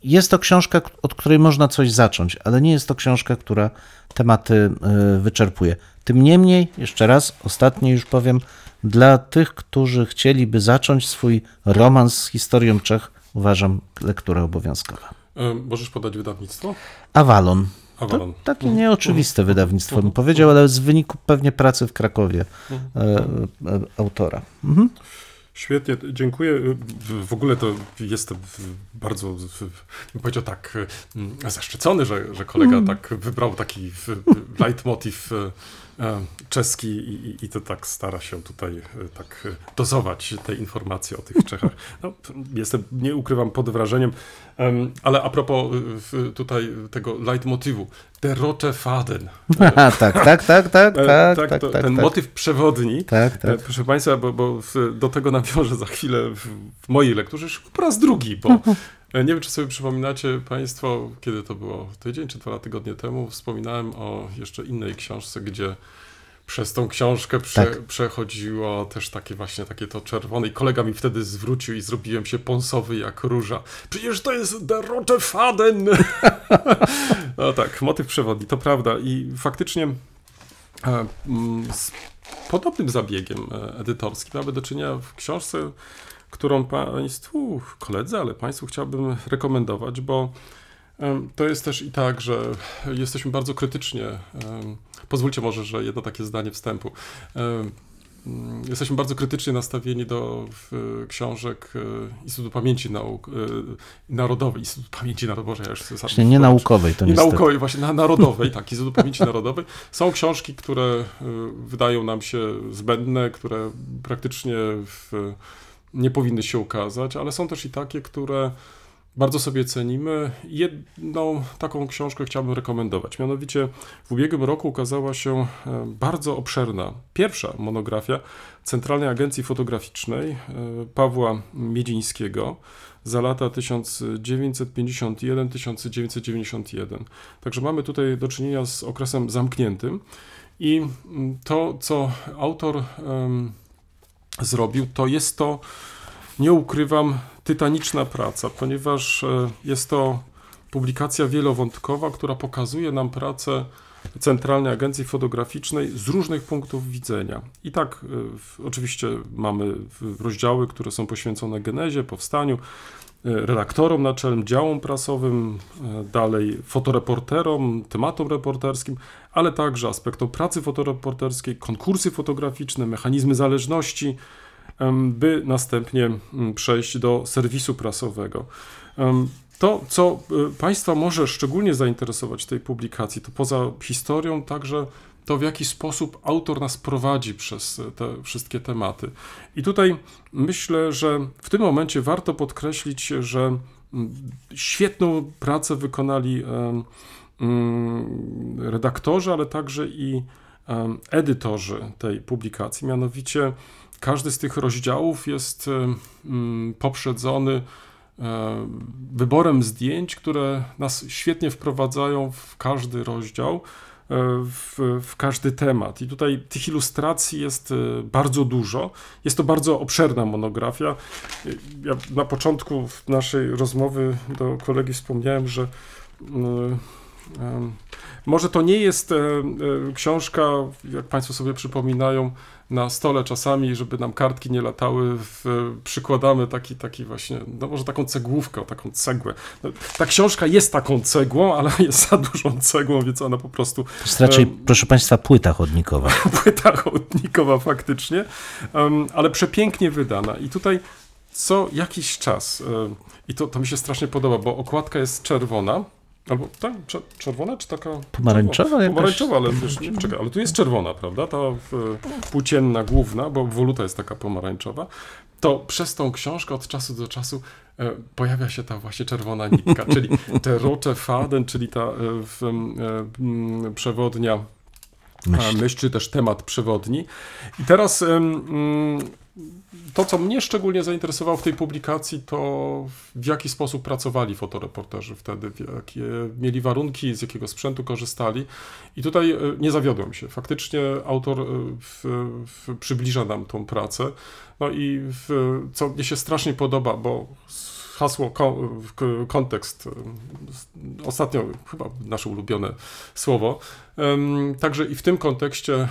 jest to książka, od której można coś zacząć, ale nie jest to książka, która tematy y, wyczerpuje. Tym niemniej, jeszcze raz, ostatnie już powiem, dla tych, którzy chcieliby zacząć swój romans z historią Czech, uważam lektura obowiązkowa. E, Możesz podać wydawnictwo? Avalon. Avalon. To takie nieoczywiste wydawnictwo bym powiedział, ale z wyniku pewnie pracy w Krakowie e, e, autora. Mhm. Świetnie, dziękuję. W- ogóle to jestem bardzo, bym powiedział tak, mm, zaszczycony, że, że kolega tak wybrał taki leitmotiv e, czeski i, i- to tak stara się tutaj e, tak e, dozować te informacje o tych Czechach. No, jestem, nie ukrywam, pod wrażeniem, Em, ale a propos e, tutaj tego leitmotivu, der rote Faden. Aha, tak, tak, tak, tak, E, tak, tak, tak, tak, ten tak. motyw przewodni. Tak, E, tak. Proszę Państwa, bo, bo do tego nawiążę za chwilę w, w mojej lekturze już po raz drugi, bo e, nie wiem, czy sobie przypominacie Państwo, kiedy to było tydzień czy dwa tygodnie temu, wspominałem o jeszcze innej książce, gdzie przez tą książkę prze, Tak. przechodziło też takie właśnie takie to czerwone i kolega mi wtedy zwrócił i zrobiłem się pąsowy jak róża. Przecież to jest Der Rote Faden! no tak, motyw przewodni, to prawda i faktycznie e, mm, z podobnym zabiegiem e, edytorskim mamy do czynienia w książce, którą Państwu, koledzy, ale Państwu chciałbym rekomendować, bo to jest też i tak, że jesteśmy bardzo krytycznie, pozwólcie może, że jedno takie zdanie wstępu. Jesteśmy bardzo krytycznie nastawieni do książek e, Instytutu Pamięci Nauk, e, Narodowej, Instytutu Pamięci Narodowej, ja już Właśnie nie naukowej to Nie niestety. naukowej, właśnie na narodowej, tak, Instytut Pamięci Narodowej. Są książki, które y, wydają nam się zbędne, które praktycznie w, nie powinny się ukazać, ale są też i takie, które bardzo sobie cenimy. Jedną taką książkę chciałbym rekomendować. Mianowicie w ubiegłym roku ukazała się e, bardzo obszerna, pierwsza monografia Centralnej Agencji Fotograficznej e, Pawła Miedzińskiego za lata 1951-1991. Także mamy tutaj do czynienia z okresem zamkniętym i mm, to, co autor zrobił, to jest to, nie ukrywam, tytaniczna praca, ponieważ e, jest to publikacja wielowątkowa, która pokazuje nam pracę Centralnej Agencji Fotograficznej z różnych punktów widzenia. I tak w, oczywiście mamy rozdziały, które są poświęcone genezie, powstaniu, redaktorom naczelnym, działom prasowym, y, dalej fotoreporterom, tematom reporterskim, ale także aspektom pracy fotoreporterskiej, konkursy fotograficzne, mechanizmy zależności, by następnie przejść do serwisu prasowego. To, co y, Państwa może szczególnie zainteresować w tej publikacji, to poza historią także to, w jaki sposób autor nas prowadzi przez te wszystkie tematy. I tutaj myślę, że w tym momencie warto podkreślić, że mm, świetną pracę wykonali em, mm, redaktorzy, ale także i em, edytorzy tej publikacji. Mianowicie każdy z tych rozdziałów jest em, mm, poprzedzony e, wyborem zdjęć, które nas świetnie wprowadzają w każdy rozdział, e, w, w każdy temat. I tutaj tych ilustracji jest e, bardzo dużo. Jest to bardzo obszerna monografia. E, Ja na początku naszej rozmowy do kolegi wspomniałem, że em, może to nie jest e, e, książka, jak Państwo sobie przypominają, na stole czasami, żeby nam kartki nie latały, w, przykładamy taki, taki właśnie, no może taką cegłówkę, taką cegłę. No, ta książka jest taką cegłą, ale jest za dużą cegłą, więc ona po prostu To jest raczej, Em, proszę Państwa, płyta chodnikowa. płyta chodnikowa faktycznie, em, ale przepięknie wydana. I tutaj co jakiś czas, em, i to, to mi się strasznie podoba, bo okładka jest czerwona, albo tak, cze- czerwona czy taka... Pomarańczowa? Pomarańczowa, ale wiesz, nie, czekaj, ale tu jest czerwona, prawda? Ta e, płócienna główna, bo woluta jest taka pomarańczowa. To przez tą książkę od czasu do czasu e, pojawia się ta właśnie czerwona nitka, czyli te rocze faden, czyli ta e, w, e, przewodnia Myśl. myśl. czy też temat przewodni. I teraz to, co mnie szczególnie zainteresowało w tej publikacji, to w jaki sposób pracowali fotoreporterzy wtedy, jakie mieli warunki, z jakiego sprzętu korzystali. I tutaj e, nie zawiodłem się. Faktycznie autor e, w, w, przybliża nam tą pracę. No i w, co mnie się strasznie podoba, bo hasło, kontekst, e, ostatnio chyba nasze ulubione słowo. Także i w tym kontekście e,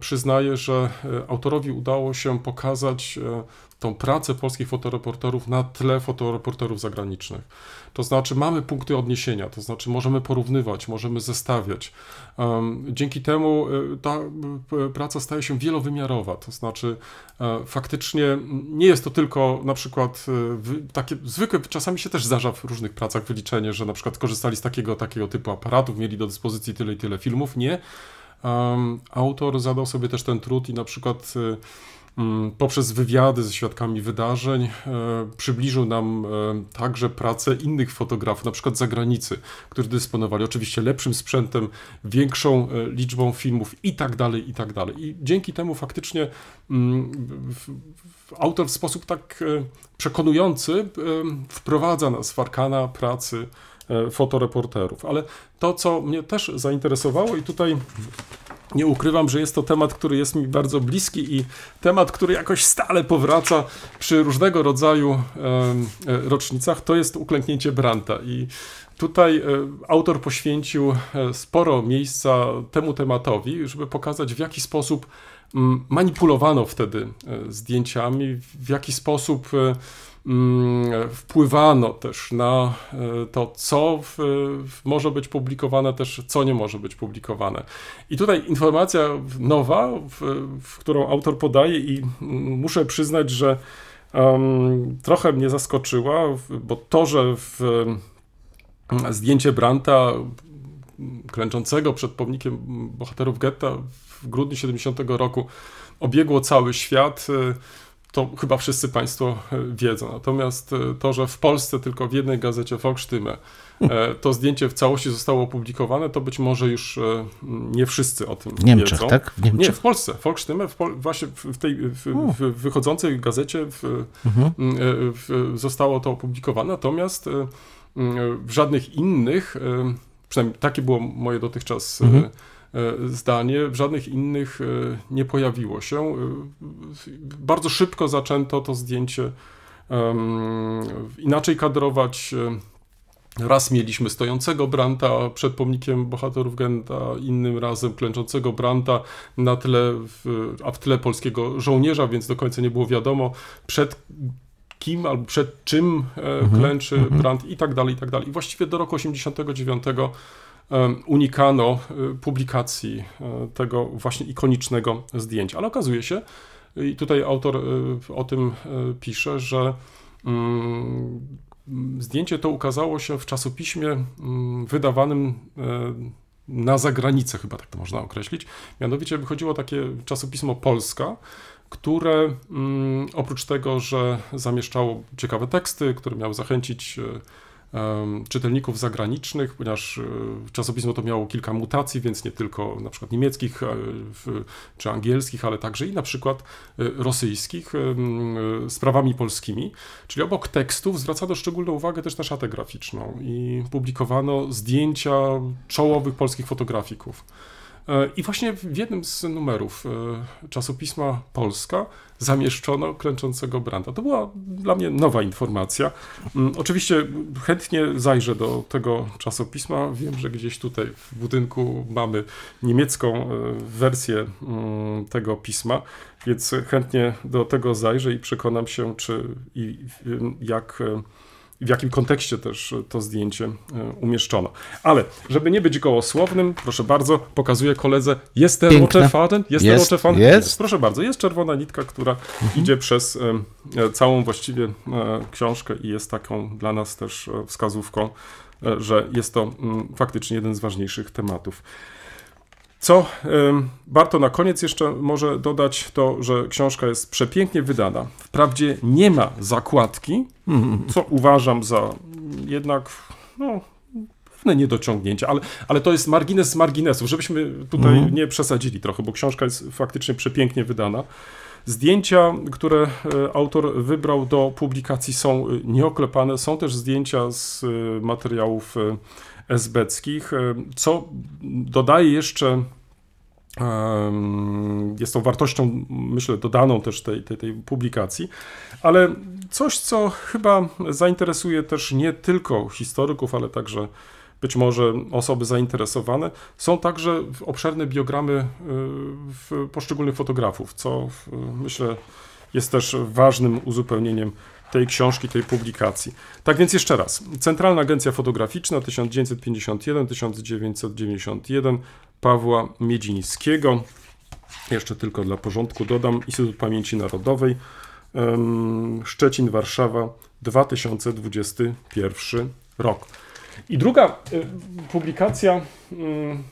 przyznaję, że e, autorowi udało się pokazać e, tą pracę polskich fotoreporterów na tle fotoreporterów zagranicznych. To znaczy mamy punkty odniesienia, to znaczy możemy porównywać, możemy zestawiać. Dzięki temu e, ta praca staje się wielowymiarowa, to znaczy e, faktycznie nie jest to tylko na przykład e, takie zwykłe, czasami się też zdarza w różnych pracach wyliczenie, że na przykład korzystali z takiego, takiego typu aparatów, mieli do dyspozycji tyle i tyle filmów. Nie. Autor zadał sobie też ten trud i na przykład poprzez wywiady ze świadkami wydarzeń e, przybliżył nam e, także pracę innych fotografów, na przykład z zagranicy, którzy dysponowali oczywiście lepszym sprzętem, większą e, liczbą filmów i tak dalej, i tak dalej. I dzięki temu faktycznie mm, autor w sposób tak przekonujący wprowadza nas w arkana pracy fotoreporterów. Ale to, co mnie też zainteresowało i tutaj nie ukrywam, że jest to temat, który jest mi bardzo bliski i temat, który jakoś stale powraca przy różnego rodzaju e, rocznicach, to jest uklęknięcie Branta. I tutaj e, autor poświęcił e, sporo miejsca temu tematowi, żeby pokazać, w jaki sposób mm, manipulowano wtedy zdjęciami, w jaki sposób wpływano też na e, to, co w, może być publikowane, też co nie może być publikowane. I tutaj informacja nowa, w, w którą autor podaje i mm, muszę przyznać, że em, trochę mnie zaskoczyła, bo to, że w, em, zdjęcie Branta klęczącego przed pomnikiem bohaterów getta w grudniu 70 roku obiegło cały świat, y, to chyba wszyscy Państwo y, wiedzą. Natomiast y, to, że w Polsce tylko w jednej gazecie Volksstimme e, to zdjęcie w całości zostało opublikowane, to być może już e, nie wszyscy o tym W Niemczech, wiedzą. tak? W Nie, Niemczech. w Polsce. Volksstimme, w Pol- właśnie w, tej w, w wychodzącej gazecie Mhm. e, zostało to opublikowane, natomiast e, w żadnych innych, e, przynajmniej takie było moje dotychczas e, Mhm. E, zdanie, w żadnych innych e, nie pojawiło się. E, Bardzo szybko zaczęto to zdjęcie inaczej kadrować. Raz mieliśmy stojącego Branta przed pomnikiem bohaterów Genta, innym razem klęczącego Branta na tle, a w tle polskiego żołnierza, więc do końca nie było wiadomo przed kim albo przed czym e, klęczy Brant i tak dalej, i tak dalej. I właściwie do roku 89 em, unikano e, publikacji e, tego właśnie ikonicznego zdjęcia. Ale okazuje się, i tutaj autor e, o tym pisze, że mm, zdjęcie to ukazało się w czasopiśmie mm, wydawanym na zagranicę, chyba tak to można określić. Mianowicie wychodziło takie czasopismo Polska, które mm, oprócz tego, że zamieszczało ciekawe teksty, które miały zachęcić czytelników zagranicznych, ponieważ e, czasopismo to miało kilka mutacji, więc nie tylko na przykład niemieckich e, czy angielskich, ale także i na przykład e, rosyjskich sprawami polskimi. Czyli obok tekstów zwracano szczególną uwagę też na szatę graficzną i publikowano zdjęcia czołowych polskich fotografików. E, I właśnie w jednym z numerów e, czasopisma Polska zamieszczono klęczącego Branda. To była dla mnie nowa informacja. Mm, Oczywiście chętnie zajrzę do tego czasopisma. Wiem, że gdzieś tutaj w budynku mamy niemiecką e, wersję mm, tego pisma, więc chętnie do tego zajrzę i przekonam się, czy i jak. E, w jakim kontekście też to zdjęcie e, umieszczono. Ale, żeby nie być gołosłownym, proszę bardzo, pokazuję koledze, jest ten Piękne. rocze faden? Jest, ten Jest, rocze faden? jest. Proszę bardzo, jest czerwona nitka, która idzie przez em, e, całą właściwie e, książkę i jest taką dla nas też e, wskazówką, e, że jest to mm, faktycznie jeden z ważniejszych tematów. Co warto na koniec jeszcze może dodać, to że książka jest przepięknie wydana. Wprawdzie nie ma zakładki, co uważam za jednak no, pewne niedociągnięcie, ale, ale to jest margines z marginesów, żebyśmy tutaj nie przesadzili trochę, bo książka jest faktycznie przepięknie wydana. Zdjęcia, które e, autor wybrał do publikacji są e, nieoklepane, są też zdjęcia z e, materiałów esbeckich, e, co dodaje jeszcze em, jest tą wartością, myślę, dodaną też tej, tej, tej publikacji, ale coś, co chyba zainteresuje też nie tylko historyków, ale także być może osoby zainteresowane, są także obszerne biogramy w poszczególnych fotografów, co myślę jest też ważnym uzupełnieniem tej książki, tej publikacji. Tak więc jeszcze raz. Centralna Agencja Fotograficzna 1951-1991 Pawła Miedzińskiego. Jeszcze tylko dla porządku dodam Instytut Pamięci Narodowej Szczecin, Warszawa 2021 rok. I druga publikacja, mm,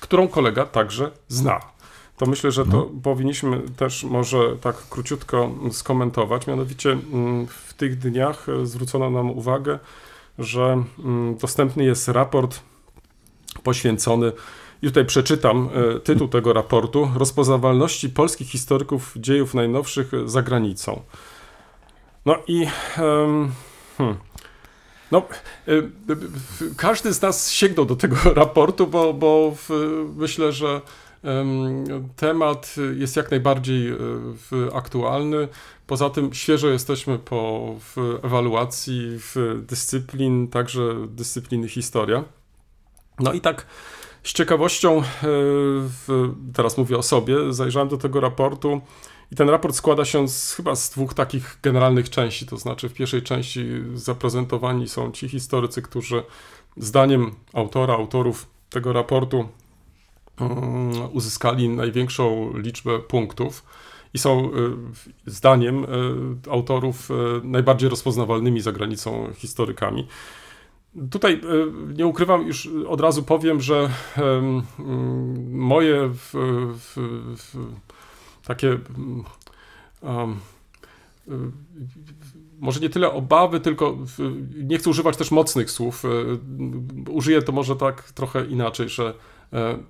którą kolega także zna. To myślę, że to powinniśmy też może tak króciutko skomentować. Mianowicie mm, w tych dniach e, zwrócono nam uwagę, że mm, dostępny jest raport poświęcony, i tutaj przeczytam e, tytuł tego raportu, rozpoznawalności polskich historyków dziejów najnowszych za granicą. No i hmm, no, y, każdy z nas sięgnął do tego raportu, bo, bo w, myślę, że temat jest jak najbardziej w, aktualny. Poza tym świeżo jesteśmy po ewaluacji w dyscyplin, także dyscypliny historia. No i tak z ciekawością, w, teraz mówię o sobie, zajrzałem do tego raportu. I ten raport składa się z, chyba z dwóch takich generalnych części. To znaczy, w pierwszej części zaprezentowani są ci historycy, którzy zdaniem autora, autorów tego raportu uzyskali największą liczbę punktów i są y, zdaniem y, autorów y, najbardziej rozpoznawalnymi za granicą historykami. Tutaj nie ukrywam, już od razu powiem, że mm, moje w, w, w, takie mm, um, może nie tyle obawy, tylko nie chcę używać też mocnych słów. Użyję to może tak trochę inaczej, że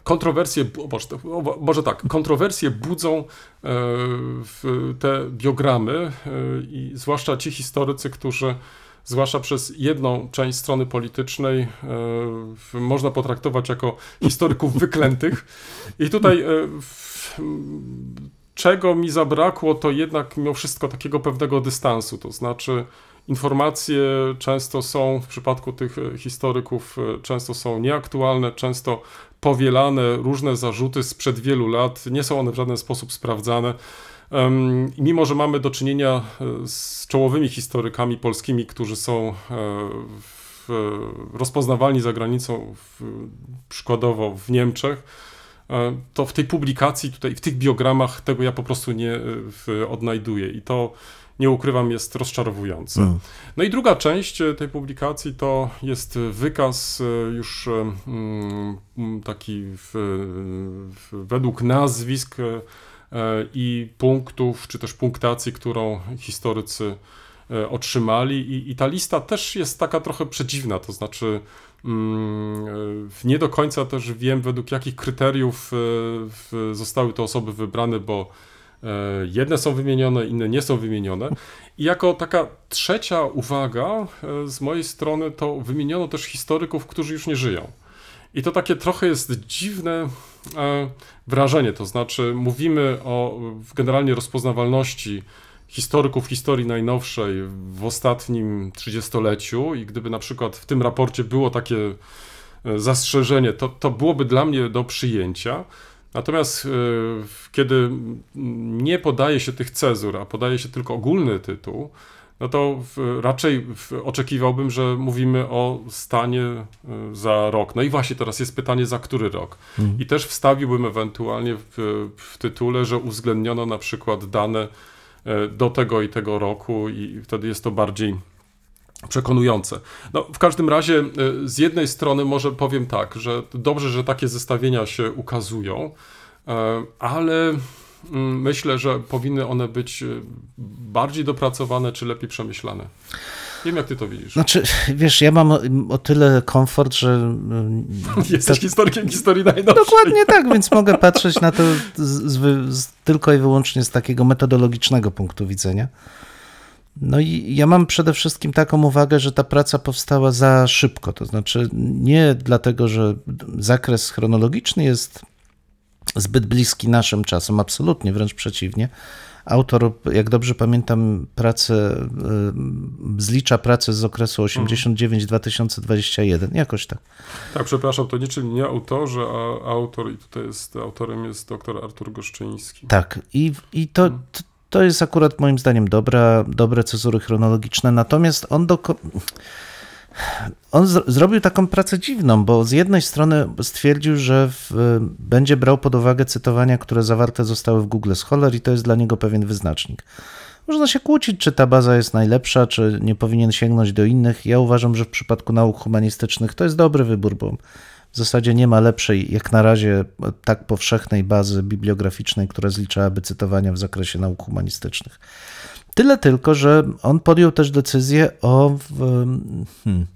kontrowersje, bu- o, może, tak, kontrowersje budzą e, te biogramy e, i zwłaszcza ci historycy, którzy zwłaszcza przez jedną część strony politycznej e, można potraktować jako historyków wyklętych. I tutaj e, czego mi zabrakło, to jednak mimo wszystko takiego pewnego dystansu, to znaczy informacje często są, w przypadku tych e, historyków, e, często są nieaktualne, często powielane, różne zarzuty sprzed wielu lat, nie są one w żaden sposób sprawdzane. Mimo, że mamy do czynienia e, z czołowymi historykami polskimi, którzy są e, w, rozpoznawalni za granicą, w, przykładowo w Niemczech, e, to w tej publikacji, tutaj w tych biogramach tego ja po prostu nie odnajduję i to nie ukrywam jest rozczarowujące. Mm. No i druga część e, tej publikacji to jest wykaz e, już e, taki w, w, według nazwisk i punktów, czy też punktacji, którą historycy otrzymali i, i ta lista też jest taka trochę przedziwna, to znaczy mm, nie do końca też wiem według jakich kryteriów w, zostały te osoby wybrane, bo jedne są wymienione, inne nie są wymienione. I jako taka trzecia uwaga e, z mojej strony to wymieniono też historyków, którzy już nie żyją. I to takie trochę jest dziwne e, wrażenie, to znaczy mówimy o generalnie rozpoznawalności historyków historii najnowszej w ostatnim trzydziestoleciu i gdyby na przykład w tym raporcie było takie e, zastrzeżenie, to, to byłoby dla mnie do przyjęcia. Natomiast e, kiedy nie podaje się tych cezur, a podaje się tylko ogólny tytuł, no to raczej oczekiwałbym, że mówimy o stanie e, za rok. No i właśnie teraz jest pytanie, za który rok. I też wstawiłbym ewentualnie w, w tytule, że uwzględniono na przykład dane e, do tego i tego roku i wtedy jest to bardziej przekonujące. No, w każdym razie e, z jednej strony może powiem tak, że dobrze, że takie zestawienia się ukazują, e, ale mm, myślę, że powinny one być e, bardziej dopracowane czy lepiej przemyślane. Wiem, jak ty to widzisz. Znaczy, wiesz, ja mam o, o tyle komfort, że mm, Jesteś historykiem historii najnowszej. Dokładnie tak, więc mogę patrzeć na to z, z, z, tylko i wyłącznie z takiego metodologicznego punktu widzenia. No i ja mam przede wszystkim taką uwagę, że ta praca powstała za szybko. To znaczy nie dlatego, że zakres chronologiczny jest zbyt bliski naszym czasom, absolutnie, wręcz przeciwnie. Autor, jak dobrze pamiętam, pracę, y, zlicza pracę z okresu 89-2021, jakoś tak. Tak, przepraszam, to niczym nie autorzy, a autor i tutaj jest, autorem jest dr Artur Goszczyński. Tak, i, i to, to, to jest akurat moim zdaniem dobra, dobre cezury chronologiczne, natomiast on do... On z, zrobił taką pracę dziwną, bo z jednej strony stwierdził, że w, będzie brał pod uwagę cytowania, które zawarte zostały w Google Scholar i to jest dla niego pewien wyznacznik. Można się kłócić, czy ta baza jest najlepsza, czy nie powinien sięgnąć do innych. Ja uważam, że w przypadku nauk humanistycznych to jest dobry wybór, bo w zasadzie nie ma lepszej, jak na razie, tak powszechnej bazy bibliograficznej, która zliczałaby cytowania w zakresie nauk humanistycznych. Tyle tylko, że on podjął też decyzję o hmm,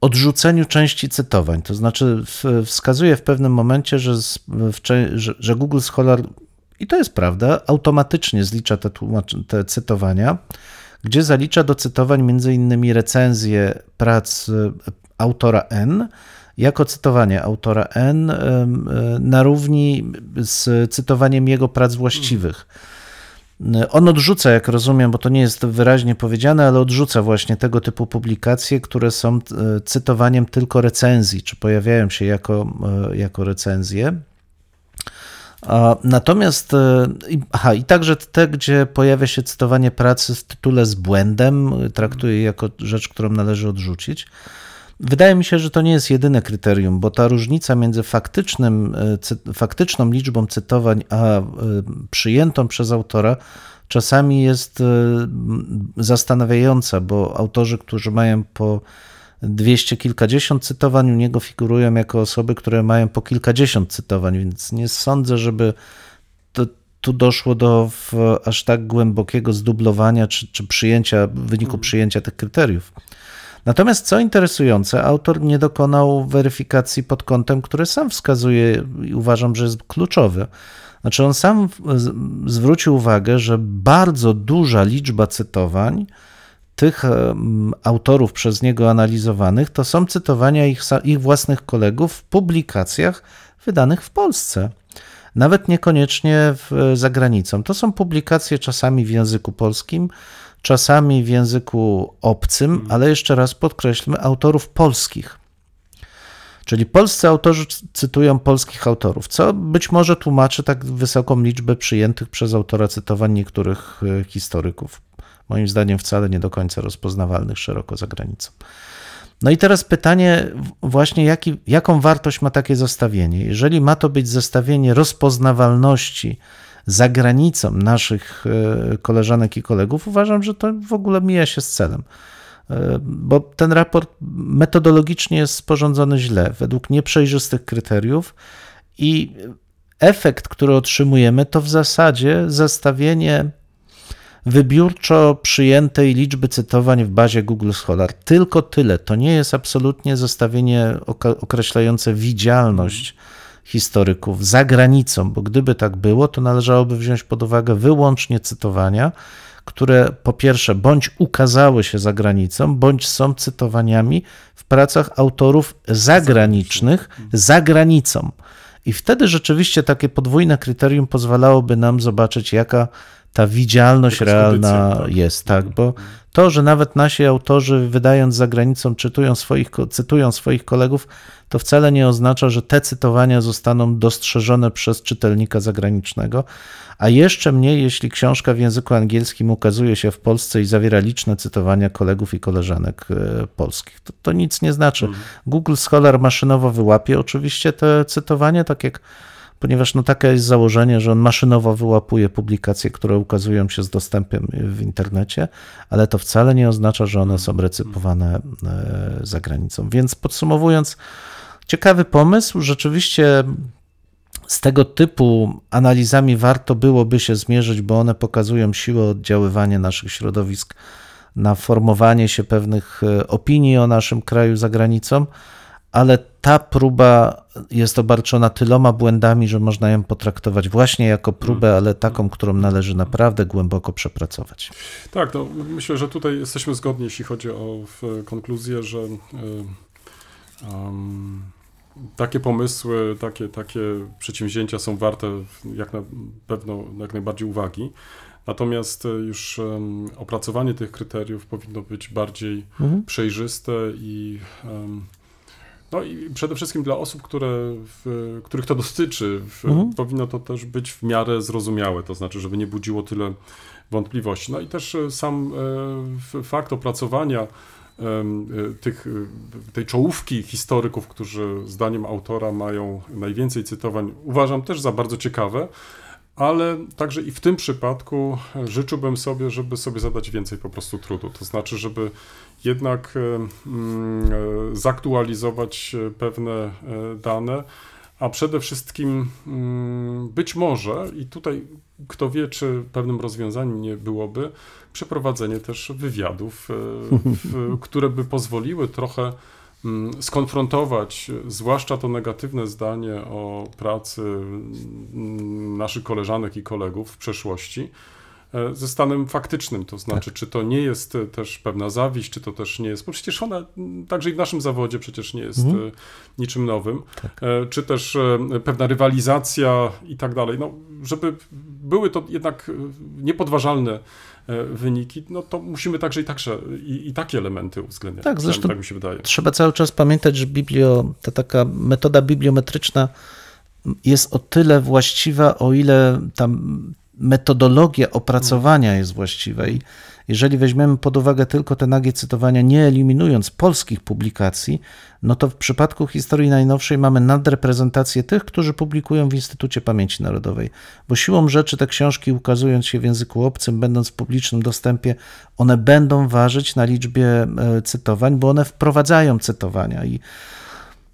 odrzuceniu części cytowań. To znaczy, wskazuje w pewnym momencie, że, że, Google Scholar, i to jest prawda, automatycznie zlicza te, te cytowania, gdzie zalicza do cytowań m.in. recenzje prac autora N, jako cytowanie autora N na równi z cytowaniem jego prac właściwych. On odrzuca, jak rozumiem, bo to nie jest wyraźnie powiedziane, ale odrzuca właśnie tego typu publikacje, które są cytowaniem tylko recenzji, czy pojawiają się jako, jako recenzje. Natomiast, aha, i także te, gdzie pojawia się cytowanie pracy w tytule z błędem, traktuje jako rzecz, którą należy odrzucić. Wydaje mi się, że to nie jest jedyne kryterium, bo ta różnica między faktycznym, faktyczną liczbą cytowań a przyjętą przez autora czasami jest zastanawiająca, bo autorzy, którzy mają po dwieście kilkadziesiąt cytowań, u niego figurują jako osoby, które mają po kilkadziesiąt cytowań, więc nie sądzę, żeby to, tu doszło do aż tak głębokiego zdublowania czy, czy przyjęcia, w wyniku przyjęcia tych kryteriów. Natomiast co interesujące, autor nie dokonał weryfikacji pod kątem, który sam wskazuje i uważam, że jest kluczowy. Znaczy, on sam zwrócił uwagę, że bardzo duża liczba cytowań tych autorów przez niego analizowanych to są cytowania ich, ich własnych kolegów w publikacjach wydanych w Polsce. nawet niekoniecznie w, za granicą. To są publikacje czasami w języku polskim, czasami w języku obcym, ale jeszcze raz podkreślmy, autorów polskich. Czyli polscy autorzy cytują polskich autorów, co być może tłumaczy tak wysoką liczbę przyjętych przez autora cytowań niektórych e, historyków. Moim zdaniem wcale nie do końca rozpoznawalnych szeroko za granicą. No i teraz pytanie, właśnie jaki, jaką wartość ma takie zestawienie? Jeżeli ma to być zestawienie rozpoznawalności za granicą naszych e, koleżanek i kolegów, uważam, że to w ogóle mija się z celem. E, bo ten raport metodologicznie jest sporządzony źle, według nieprzejrzystych kryteriów i efekt, który otrzymujemy, to w zasadzie zestawienie wybiórczo przyjętej liczby cytowań w bazie Google Scholar. Tylko tyle. To nie jest absolutnie zestawienie określające widzialność historyków za granicą, bo gdyby tak było, to należałoby wziąć pod uwagę wyłącznie cytowania, które po pierwsze bądź ukazały się za granicą, bądź są cytowaniami w pracach autorów zagranicznych za granicą. I wtedy rzeczywiście takie podwójne kryterium pozwalałoby nam zobaczyć, jaka ta widzialność Jakaś realna tak. jest, tak, bo to, że nawet nasi autorzy wydając za granicą czytują swoich, cytują swoich kolegów, to wcale nie oznacza, że te cytowania zostaną dostrzeżone przez czytelnika zagranicznego, a jeszcze mniej, jeśli książka w języku angielskim ukazuje się w Polsce i zawiera liczne cytowania kolegów i koleżanek e, polskich. To, to nic nie znaczy. Google Scholar maszynowo wyłapie oczywiście te cytowania, tak jak ponieważ no takie jest założenie, że on maszynowo wyłapuje publikacje, które ukazują się z dostępem w internecie, ale to wcale nie oznacza, że one są recypowane e, za granicą. Więc podsumowując, ciekawy pomysł, rzeczywiście z tego typu analizami warto byłoby się zmierzyć, bo one pokazują siłę oddziaływania naszych środowisk na formowanie się pewnych e, opinii o naszym kraju za granicą, ale ta próba jest obarczona tyloma błędami, że można ją potraktować właśnie jako próbę, ale taką, którą należy naprawdę głęboko przepracować. Tak, no, myślę, że tutaj jesteśmy zgodni, jeśli chodzi o konkluzję, że y, um, takie pomysły, takie, takie przedsięwzięcia są warte jak na pewno jak najbardziej uwagi. Natomiast już um, opracowanie tych kryteriów powinno być bardziej Mhm. przejrzyste i um, no i przede wszystkim dla osób, które, w, których to dotyczy, w, Mhm. powinno to też być w miarę zrozumiałe, to znaczy, żeby nie budziło tyle wątpliwości. No i też e, sam e, fakt opracowania e, tych, e, tej czołówki historyków, którzy zdaniem autora mają najwięcej cytowań, uważam też za bardzo ciekawe, ale także i w tym przypadku e, życzyłbym sobie, żeby sobie zadać więcej po prostu trudu. To znaczy, żeby jednak e, mm, e, zaktualizować e, pewne e, dane, a przede wszystkim mm, być może, i tutaj kto wie, czy pewnym rozwiązaniem nie byłoby, przeprowadzenie też wywiadów, e, w, które by pozwoliły trochę mm, skonfrontować, zwłaszcza to negatywne zdanie o pracy mm, naszych koleżanek i kolegów w przeszłości, ze stanem faktycznym, to znaczy, czy to nie jest e, też pewna zawiść, czy to też nie jest, bo przecież ona także i w naszym zawodzie przecież nie jest Mhm. e, niczym nowym, e, czy też e, pewna rywalizacja i tak dalej, no, żeby były to jednak e, niepodważalne e, wyniki, no to musimy także i, także i, i takie elementy uwzględniać. Tak, zresztą- tak mi się wydaje. Trzeba cały czas pamiętać, że biblio, ta taka metoda bibliometryczna jest o tyle właściwa, o ile ta metodologia opracowania jest właściwa. I jeżeli weźmiemy pod uwagę tylko te nagie cytowania, nie eliminując polskich publikacji, no to w przypadku historii najnowszej mamy nadreprezentację tych, którzy publikują w Instytucie Pamięci Narodowej, bo siłą rzeczy te książki, ukazując się w języku obcym, będąc w publicznym dostępie, one będą ważyć na liczbie e, cytowań, bo one wprowadzają cytowania i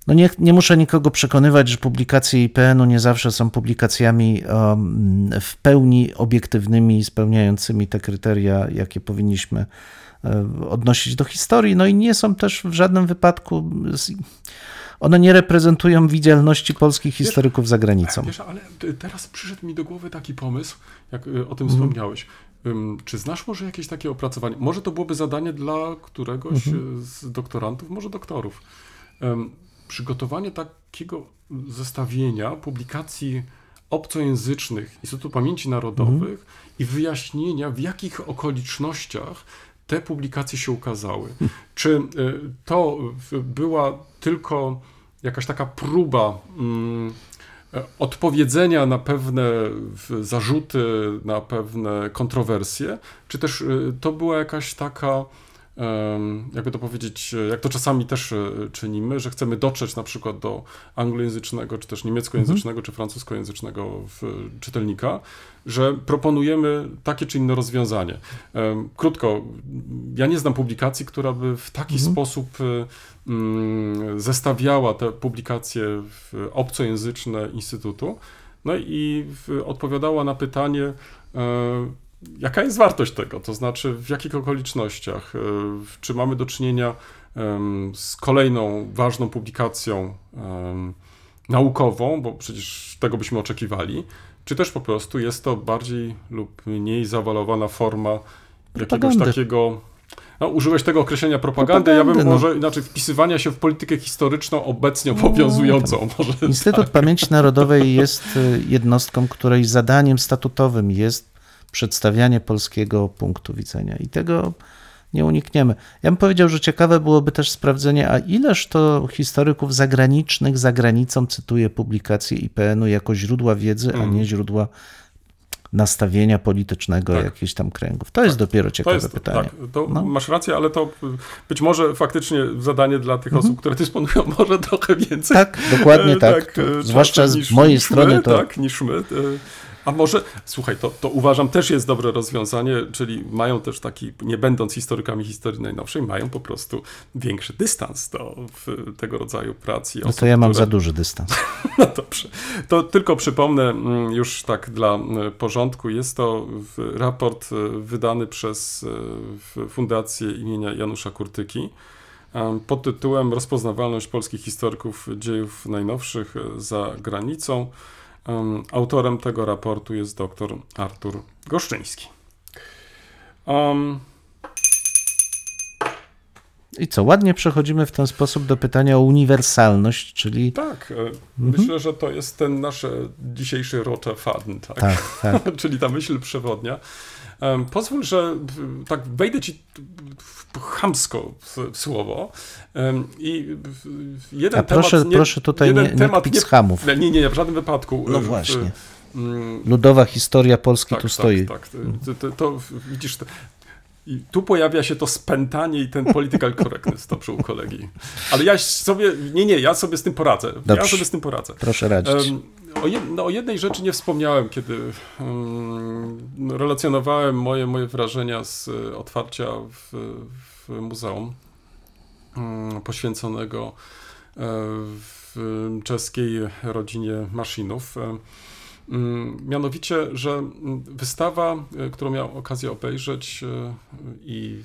no nie, nie muszę nikogo przekonywać, że publikacje IPN-u nie zawsze są publikacjami um, w pełni obiektywnymi, spełniającymi te kryteria, jakie powinniśmy e, odnosić do historii. No i nie są też w żadnym wypadku, one nie reprezentują widzialności polskich historyków za granicą. Wiesz, ale teraz przyszedł mi do głowy taki pomysł, jak y, o tym Mhm. wspomniałeś. Czy znasz może jakieś takie opracowanie? Może to byłoby zadanie dla któregoś Mhm. y, z doktorantów, może doktorów. Przygotowanie takiego zestawienia publikacji obcojęzycznych Instytutu Pamięci Narodowych i wyjaśnienia, w jakich okolicznościach te publikacje się ukazały. Czy y, to była tylko jakaś taka próba mm, odpowiedzenia na pewne zarzuty, na pewne kontrowersje, czy też y, to była jakaś taka, jakby to powiedzieć, e, jak to czasami też e, czynimy, że chcemy dotrzeć na przykład do anglojęzycznego, czy też niemieckojęzycznego, czy francuskojęzycznego w- czytelnika, że proponujemy takie czy inne rozwiązanie. Krótko, ja nie znam publikacji, która by w taki sposób e, mm, zestawiała te publikacje w obcojęzyczne Instytutu, no i odpowiadała na pytanie, e, jaka jest wartość tego, to znaczy w jakich okolicznościach, e, czy mamy do czynienia z kolejną ważną publikacją naukową, bo przecież tego byśmy oczekiwali, czy też po prostu jest to bardziej lub mniej zawalowana forma jakiegoś Propagandy. takiego. No, użyłeś tego określenia propagandy, ja bym Propagandy, no. może inaczej wpisywania się w politykę historyczną obecnie obowiązującą. Może Instytut Pamięci Narodowej jest y, jednostką, której zadaniem statutowym jest przedstawianie polskiego punktu widzenia i tego nie unikniemy. Ja bym powiedział, że ciekawe byłoby też sprawdzenie, a ileż to historyków zagranicznych za granicą cytuje publikacje IPN-u jako źródła wiedzy, a nie źródła nastawienia politycznego Tak. jakichś tam kręgów. To jest dopiero ciekawe jest, pytanie. tak, No. masz rację, ale to być może faktycznie zadanie dla tych osób, które dysponują może trochę więcej. Tak, dokładnie e, tak. To e, zwłaszcza z mojej strony my, to Tak, niż my. A może, słuchaj, to, to uważam też jest dobre rozwiązanie, czyli mają też taki, nie będąc historykami historii najnowszej, mają po prostu większy dystans do tego rodzaju prac. No osób, to ja mam które- za duży dystans. no dobrze. To tylko przypomnę mm, już tak dla mm, porządku. Jest to raport e, wydany przez e, Fundację imienia Janusza Kurtyki pod tytułem Rozpoznawalność polskich historyków dziejów najnowszych e, za granicą. Em, Autorem tego raportu jest dr Artur Goszczyński. Um, I co, ładnie przechodzimy w ten sposób do pytania o uniwersalność, czyli tak, e, myślę, że to jest ten nasz dzisiejszy Rocze Faden, tak? tak, tak. czyli ta myśl przewodnia. Pozwól, że tak wejdę ci w- chamsko w, słowo. I jeden A proszę, temat. nie- proszę tutaj jeden nie, nie temat kpić z hamów. Nie, nie, nie, w żadnym wypadku. No właśnie. mm, Ludowa historia Polski tak, tu stoi. Tak, tak. To, to, to widzisz. I tu pojawia się to spętanie i ten political correctness, dobrze u kolegi. Ale ja sobie, nie, nie, ja sobie z tym poradzę. Ja Dobrze. sobie z tym poradzę. Proszę radzić. Em, O, jed, no, o jednej rzeczy nie wspomniałem, kiedy um, relacjonowałem moje, moje wrażenia z e, otwarcia w, w muzeum um, poświęconego e, w czeskiej rodzinie Maszynów. Mm, Mianowicie, że mm, wystawa, e, którą miałem okazję obejrzeć e, i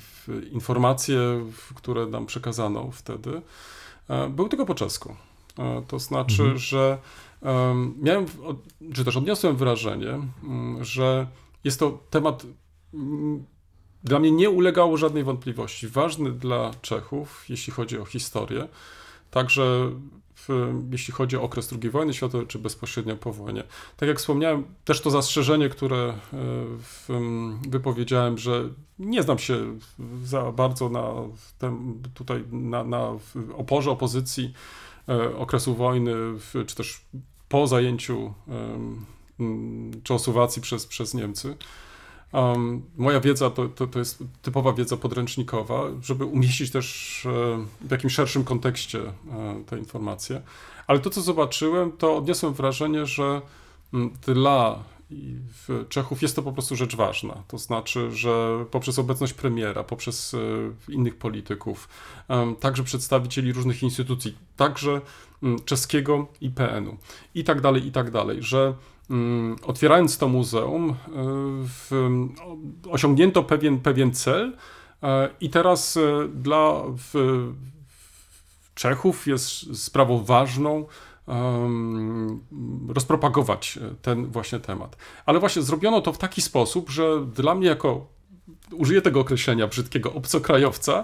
informacje, które nam przekazano wtedy, e, były tylko po czesku. To znaczy, że em, miałem, czy też odniosłem wrażenie, mm, że jest to temat dla mnie nie ulegało żadnej wątpliwości. Ważny dla Czechów, jeśli chodzi o historię, także jeśli chodzi o okres II wojny światowej, czy bezpośrednio po wojnie. Tak jak wspomniałem, też to zastrzeżenie, które e, w, wypowiedziałem, że nie znam się za bardzo na tem, tutaj na, na oporze opozycji e, okresu wojny, czy też po zajęciu m, Czechosłowacji przez, przez Niemcy. Um, moja wiedza to, to, to jest typowa wiedza podręcznikowa, żeby umieścić też e, w jakimś szerszym kontekście e, te informacje. Ale to, co zobaczyłem, to odniosłem wrażenie, że dla Czechów jest to po prostu rzecz ważna. To znaczy, że poprzez obecność premiera, poprzez e, innych polityków, także przedstawicieli różnych instytucji, także czeskiego IPN-u i tak dalej, i tak dalej, że otwierając to muzeum, e, w, o- osiągnięto pewien, pewien cel e, i teraz e, dla Czechów jest sprawą ważną rozpropagować ten właśnie temat. Ale właśnie zrobiono to w taki sposób, że dla mnie jako, użyję tego określenia brzydkiego, obcokrajowca,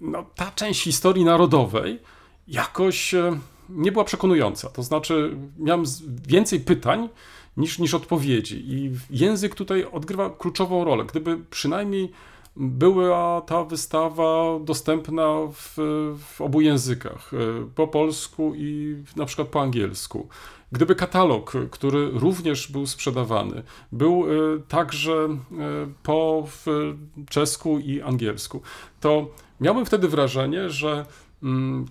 no, ta część historii narodowej jakoś e, nie była przekonująca. To znaczy, miałem więcej pytań niż, niż odpowiedzi. I język tutaj odgrywa kluczową rolę. Gdyby przynajmniej była ta wystawa dostępna w, w obu językach, e, po polsku i na przykład po angielsku. Gdyby katalog, który również był sprzedawany, był e, także e, po czesku i angielsku, to miałbym wtedy wrażenie, że mm,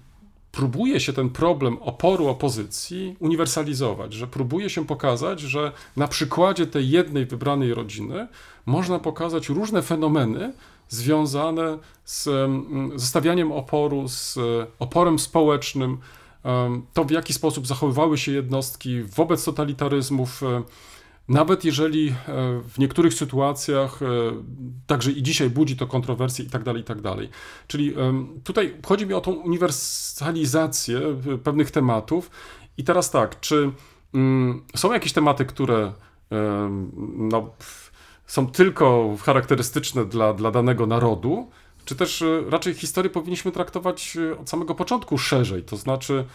próbuje się ten problem oporu opozycji uniwersalizować, że próbuje się pokazać, że na przykładzie tej jednej wybranej rodziny można pokazać różne fenomeny związane z em, ze stawianiem oporu, z e, oporem społecznym, to w jaki sposób zachowywały się jednostki wobec totalitaryzmów, e, nawet jeżeli e, w niektórych sytuacjach e, także i dzisiaj budzi to kontrowersje i tak dalej, i tak dalej. Czyli tutaj chodzi mi o tą uniwersalizację e, pewnych tematów i teraz tak, czy mm, są jakieś tematy, które no, są tylko charakterystyczne dla, dla danego narodu, czy też raczej historię powinniśmy traktować od samego początku szerzej, to znaczy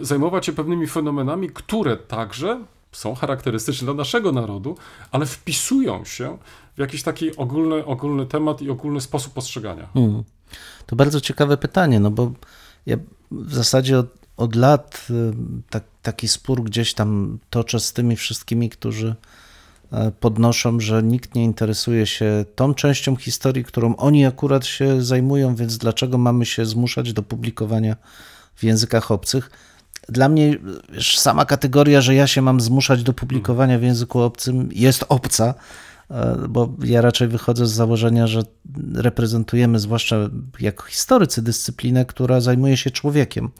zajmować się pewnymi fenomenami, które także są charakterystyczne dla naszego narodu, ale wpisują się w jakiś taki ogólny, ogólny temat i ogólny sposób postrzegania. Hmm. To bardzo ciekawe pytanie, no bo ja w zasadzie od, od lat y, tak, taki spór gdzieś tam toczę z tymi wszystkimi, którzy e, podnoszą, że nikt nie interesuje się tą częścią historii, którą oni akurat się zajmują, więc dlaczego mamy się zmuszać do publikowania w językach obcych? Dla mnie wiesz, sama kategoria, że ja się mam zmuszać do publikowania w języku obcym jest obca, e, bo ja raczej wychodzę z założenia, że reprezentujemy, zwłaszcza jako historycy, dyscyplinę, która zajmuje się człowiekiem,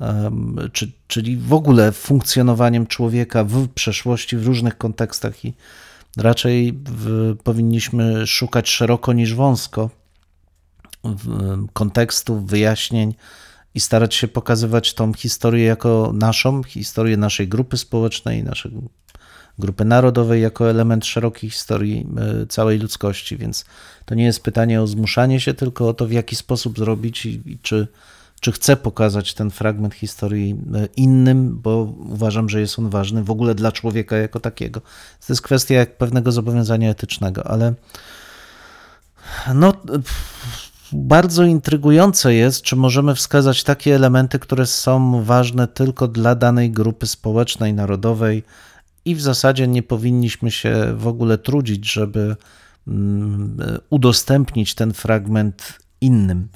Em, czy, czyli w ogóle funkcjonowaniem człowieka w przeszłości, w różnych kontekstach i raczej w, powinniśmy szukać szeroko niż wąsko kontekstów, wyjaśnień i starać się pokazywać tą historię jako naszą, historię naszej grupy społecznej, naszej grupy narodowej jako element szerokiej historii e, całej ludzkości, więc to nie jest pytanie o zmuszanie się, tylko o to, w jaki sposób zrobić i, i czy, czy chcę pokazać ten fragment historii e, innym, bo uważam, że jest on ważny w ogóle dla człowieka jako takiego. To jest kwestia pewnego zobowiązania etycznego, ale no, pff, bardzo intrygujące jest, czy możemy wskazać takie elementy, które są ważne tylko dla danej grupy społecznej, narodowej i w zasadzie nie powinniśmy się w ogóle trudzić, żeby mm, udostępnić ten fragment innym.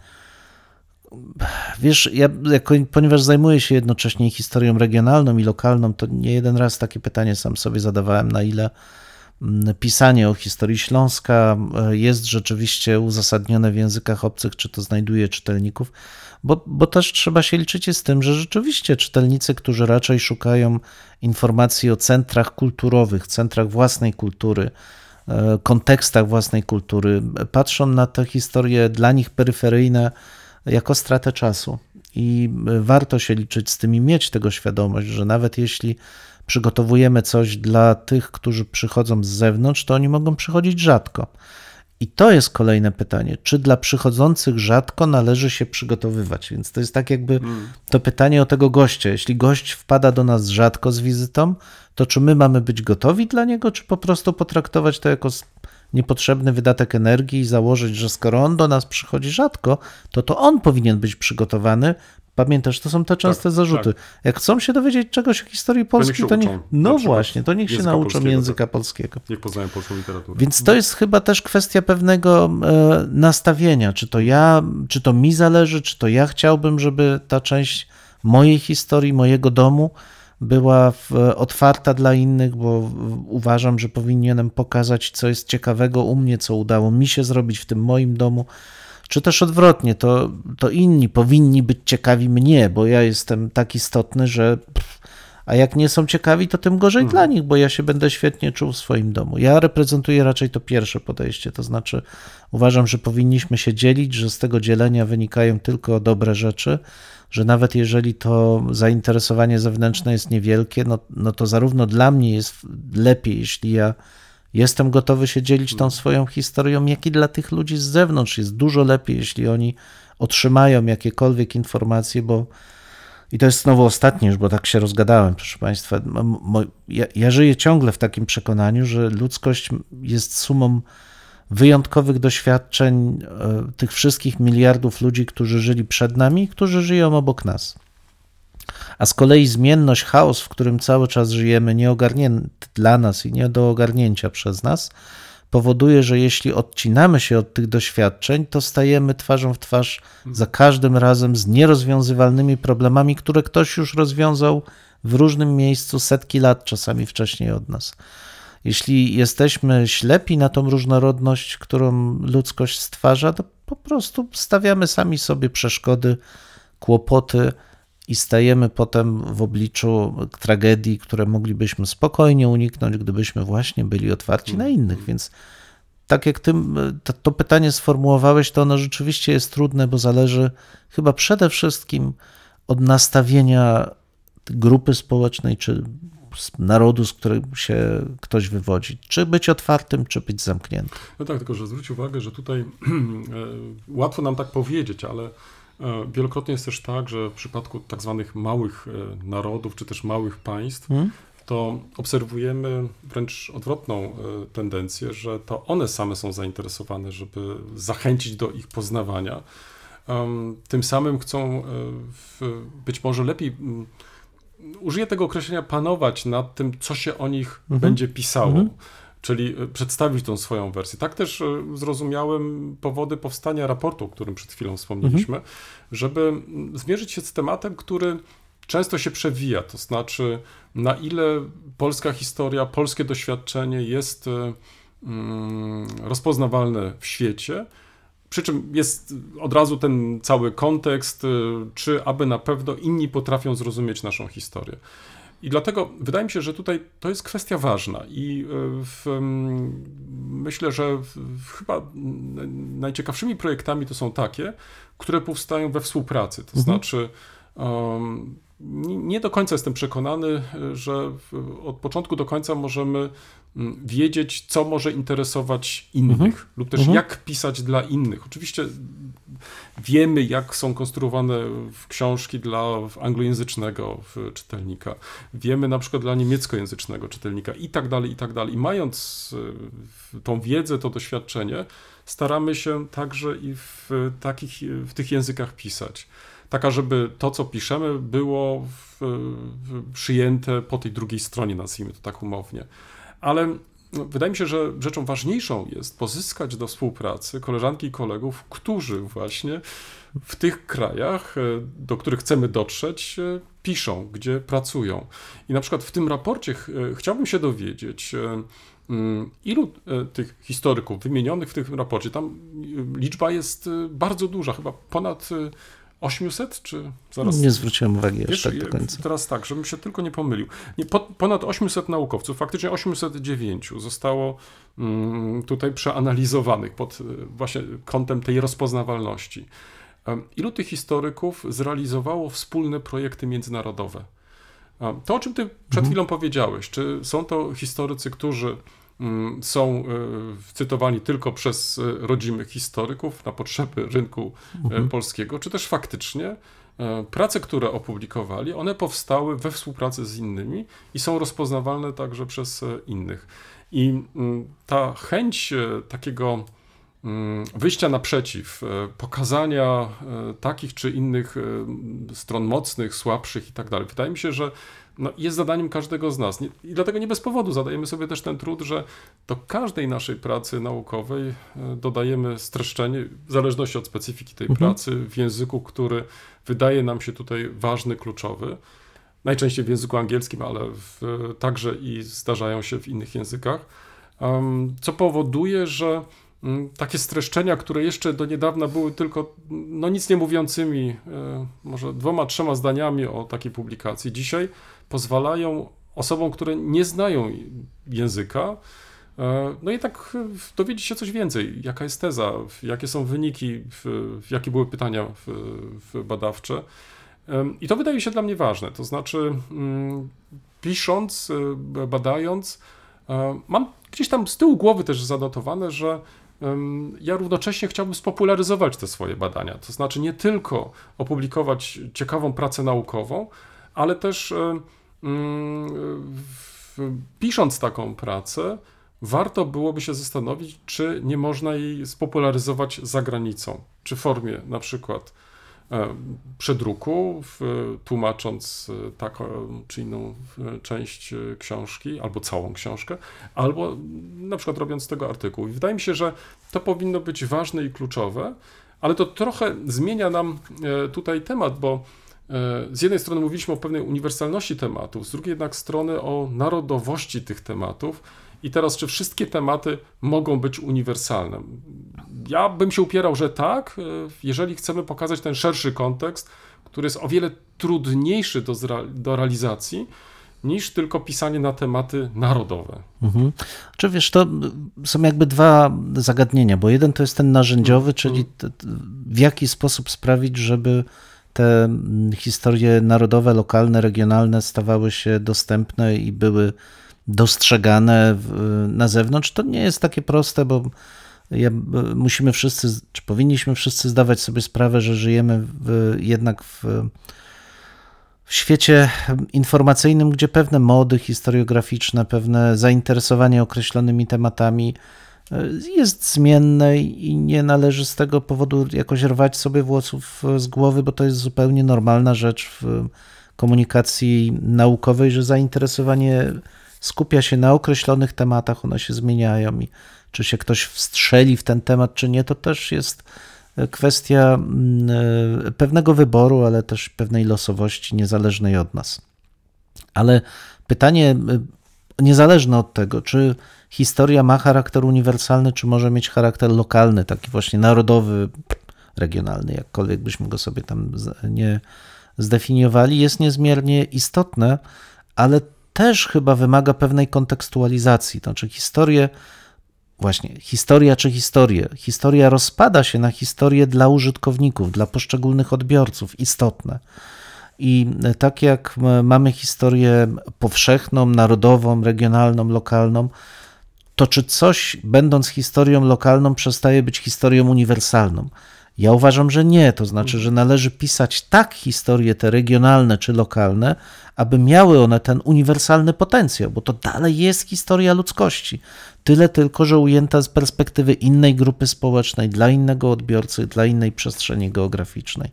Wiesz, ja, jako, ponieważ zajmuję się jednocześnie historią regionalną i lokalną, to nie jeden raz takie pytanie sam sobie zadawałem, na ile pisanie o historii Śląska e, jest rzeczywiście uzasadnione w językach obcych, czy to znajduje czytelników, bo, bo też trzeba się liczyć z tym, że rzeczywiście czytelnicy, którzy raczej szukają informacji o centrach kulturowych, centrach własnej kultury, e, kontekstach własnej kultury, patrzą na te historie dla nich peryferyjne jako stratę czasu. I e, warto się liczyć z tym i mieć tego świadomość, że nawet jeśli przygotowujemy coś dla tych, którzy przychodzą z zewnątrz, to oni mogą przychodzić rzadko. I to jest kolejne pytanie, czy dla przychodzących rzadko należy się przygotowywać? Więc to jest tak jakby to pytanie o tego gościa. Jeśli gość wpada do nas rzadko z wizytą, to czy my mamy być gotowi dla niego, czy po prostu potraktować to jako niepotrzebny wydatek energii i założyć, że skoro on do nas przychodzi rzadko, to to on powinien być przygotowany. Pamiętasz, to są te częste Tak, zarzuty. tak. Jak chcą się dowiedzieć czegoś o historii Polski, się to niech, no właśnie, to niech się nauczą polskiego, języka tak. polskiego. Niech poznają polską literaturę. Więc to jest chyba też kwestia pewnego e, nastawienia, czy to ja, czy to mi zależy, czy to ja chciałbym, żeby ta część mojej historii, mojego domu była w, otwarta dla innych, bo uważam, że powinienem pokazać, co jest ciekawego u mnie, co udało mi się zrobić w tym moim domu, czy też odwrotnie, to, to inni powinni być ciekawi mnie, bo ja jestem tak istotny, że pff, a jak nie są ciekawi, to tym gorzej dla nich, bo ja się będę świetnie czuł w swoim domu. Ja reprezentuję raczej to pierwsze podejście, to znaczy uważam, że powinniśmy się dzielić, że z tego dzielenia wynikają tylko dobre rzeczy, że nawet jeżeli to zainteresowanie zewnętrzne jest niewielkie, no, no to zarówno dla mnie jest lepiej, jeśli ja jestem gotowy się dzielić tą swoją historią, jak i dla tych ludzi z zewnątrz jest dużo lepiej, jeśli oni otrzymają jakiekolwiek informacje, bo I to jest znowu ostatnie już, bo tak się rozgadałem, proszę Państwa. Ja, ja żyję ciągle w takim przekonaniu, że ludzkość jest sumą wyjątkowych doświadczeń e, tych wszystkich miliardów ludzi, którzy żyli przed nami, którzy żyją obok nas. A z kolei zmienność, chaos, w którym cały czas żyjemy, nieogarnięty dla nas i nie do ogarnięcia przez nas, powoduje, że jeśli odcinamy się od tych doświadczeń, to stajemy twarzą w twarz za każdym razem z nierozwiązywalnymi problemami, które ktoś już rozwiązał w różnym miejscu setki lat, czasami wcześniej od nas. Jeśli jesteśmy ślepi na tą różnorodność, którą ludzkość stwarza, to po prostu stawiamy sami sobie przeszkody, kłopoty i stajemy potem w obliczu tragedii, które moglibyśmy spokojnie uniknąć, gdybyśmy właśnie byli otwarci na innych. Więc tak jak ty to, to pytanie sformułowałeś, to ono rzeczywiście jest trudne, bo zależy chyba przede wszystkim od nastawienia grupy społecznej czy narodu, z którego się ktoś wywodzi. Czy być otwartym, czy być zamkniętym. No tak, tylko że zwróć uwagę, że tutaj e, łatwo nam tak powiedzieć, ale wielokrotnie jest też tak, że w przypadku tak zwanych małych e, narodów, czy też małych państw, to obserwujemy wręcz odwrotną e, tendencję, że to one same są zainteresowane, żeby zachęcić do ich poznawania. Tym samym chcą e, być może lepiej, mm, użyję tego określenia, panować nad tym, co się o nich będzie pisało. Czyli e, przedstawić tą swoją wersję. Tak też e, zrozumiałem powody powstania raportu, o którym przed chwilą wspomnieliśmy, żeby mm, zmierzyć się z tematem, który często się przewija, to znaczy na ile polska historia, polskie doświadczenie jest e, mm, rozpoznawalne w świecie, przy czym jest od razu ten cały kontekst, czy aby na pewno inni potrafią zrozumieć naszą historię. I dlatego wydaje mi się, że tutaj to jest kwestia ważna i y, w, myślę, że w, chyba najciekawszymi projektami to są takie, które powstają we współpracy. To znaczy, um, nie do końca jestem przekonany, y, że od początku do końca możemy mm, wiedzieć, co może interesować innych, lub też jak pisać dla innych. Oczywiście wiemy, jak są konstruowane książki dla anglojęzycznego czytelnika. Wiemy na przykład dla niemieckojęzycznego czytelnika i tak dalej, i tak dalej. I mając y, tą wiedzę, to doświadczenie, staramy się także i w takich, w tych językach pisać. Taka, żeby to, co piszemy, było w, w, przyjęte po tej drugiej stronie, nazwijmy to tak umownie. Ale no, wydaje mi się, że rzeczą ważniejszą jest pozyskać do współpracy koleżanki i kolegów, którzy właśnie w tych krajach, e, do których chcemy dotrzeć, e, piszą, gdzie pracują. I na przykład w tym raporcie ch- e, chciałbym się dowiedzieć, mm, ilu tych historyków wymienionych w tym raporcie, tam liczba jest bardzo duża, chyba ponad 800, czy zaraz... Nie zwróciłem uwagi jeszcze tak do końca. Teraz tak, żebym się tylko nie pomylił. Nie, po, ponad 800 naukowców, faktycznie 809 zostało mm, tutaj przeanalizowanych pod y, właśnie kątem tej rozpoznawalności. Ilu tych historyków zrealizowało wspólne projekty międzynarodowe? To, o czym ty przed chwilą powiedziałeś, czy są to historycy, którzy są y, cytowani tylko przez y, rodzimych historyków na potrzeby rynku y, polskiego, czy też faktycznie e, prace, które opublikowali, one powstały we współpracy z innymi i są rozpoznawalne także przez e, innych. I mm, ta chęć e, takiego mm, wyjścia naprzeciw, e, pokazania e, takich czy innych e, stron mocnych, słabszych i tak dalej. Wydaje mi się, że no, jest zadaniem każdego z nas. I dlatego nie bez powodu zadajemy sobie też ten trud, że do każdej naszej pracy naukowej e, dodajemy streszczenie, w zależności od specyfiki tej pracy, w języku, który wydaje nam się tutaj ważny, kluczowy. Najczęściej w języku angielskim, ale w, także i zdarzają się w innych językach. Em, co powoduje, że takie streszczenia, które jeszcze do niedawna były tylko no, nic nie mówiącymi, e, może dwoma, trzema zdaniami o takiej publikacji, dzisiaj pozwalają osobom, które nie znają języka, e, no i tak e, dowiedzieć się coś więcej. Jaka jest teza, jakie są wyniki, jakie były pytania badawcze. I to wydaje się dla mnie ważne. To znaczy, mm, pisząc, badając, mam gdzieś tam z tyłu głowy też zanotowane, że ja równocześnie chciałbym spopularyzować te swoje badania. To znaczy nie tylko opublikować ciekawą pracę naukową, ale też e, mm, pisząc taką pracę, warto byłoby się zastanowić, czy nie można jej spopularyzować za granicą, czy w formie na przykład przedruku, w, tłumacząc e, taką czy inną e, część e, książki, albo całą książkę, albo na przykład robiąc tego artykuł. I wydaje mi się, że to powinno być ważne i kluczowe, ale to trochę zmienia nam e, tutaj temat, bo e, z jednej strony mówiliśmy o pewnej uniwersalności tematów, z drugiej jednak strony o narodowości tych tematów. I teraz, czy wszystkie tematy mogą być uniwersalne? Ja bym się upierał, że tak, e, jeżeli chcemy pokazać ten szerszy kontekst, który jest o wiele trudniejszy do, do realizacji niż tylko pisanie na tematy narodowe. Mhm. Czy wiesz, to są jakby dwa zagadnienia, bo jeden to jest ten narzędziowy, czyli t- t- w jaki sposób sprawić, żeby te mm, historie narodowe, lokalne, regionalne stawały się dostępne i były dostrzegane na zewnątrz. To nie jest takie proste, bo ja, musimy wszyscy, czy powinniśmy wszyscy zdawać sobie sprawę, że żyjemy w, jednak w w świecie informacyjnym, gdzie pewne mody historiograficzne, pewne zainteresowanie określonymi tematami e, jest zmienne i nie należy z tego powodu jakoś rwać sobie włosów z głowy, bo to jest zupełnie normalna rzecz w komunikacji naukowej, że zainteresowanie skupia się na określonych tematach, one się zmieniają i czy się ktoś wstrzeli w ten temat, czy nie, to też jest kwestia mm, e, pewnego wyboru, ale też pewnej losowości niezależnej od nas. Ale pytanie e, niezależne od tego, czy historia ma charakter uniwersalny, czy może mieć charakter lokalny, taki właśnie narodowy, regionalny, jakkolwiek byśmy go sobie tam nie zdefiniowali, jest niezmiernie istotne, ale też chyba wymaga pewnej kontekstualizacji. To znaczy, historię Właśnie, historia czy historię? Historia rozpada się na historię dla użytkowników, dla poszczególnych odbiorców, istotne. I tak jak mamy historię powszechną, narodową, regionalną, lokalną, to czy coś, będąc historią lokalną, przestaje być historią uniwersalną? Ja uważam, że nie. To znaczy, że należy pisać tak historie te regionalne czy lokalne, aby miały one ten uniwersalny potencjał, bo to dalej jest historia ludzkości. Tyle tylko, że ujęta z perspektywy innej grupy społecznej, dla innego odbiorcy, dla innej przestrzeni geograficznej.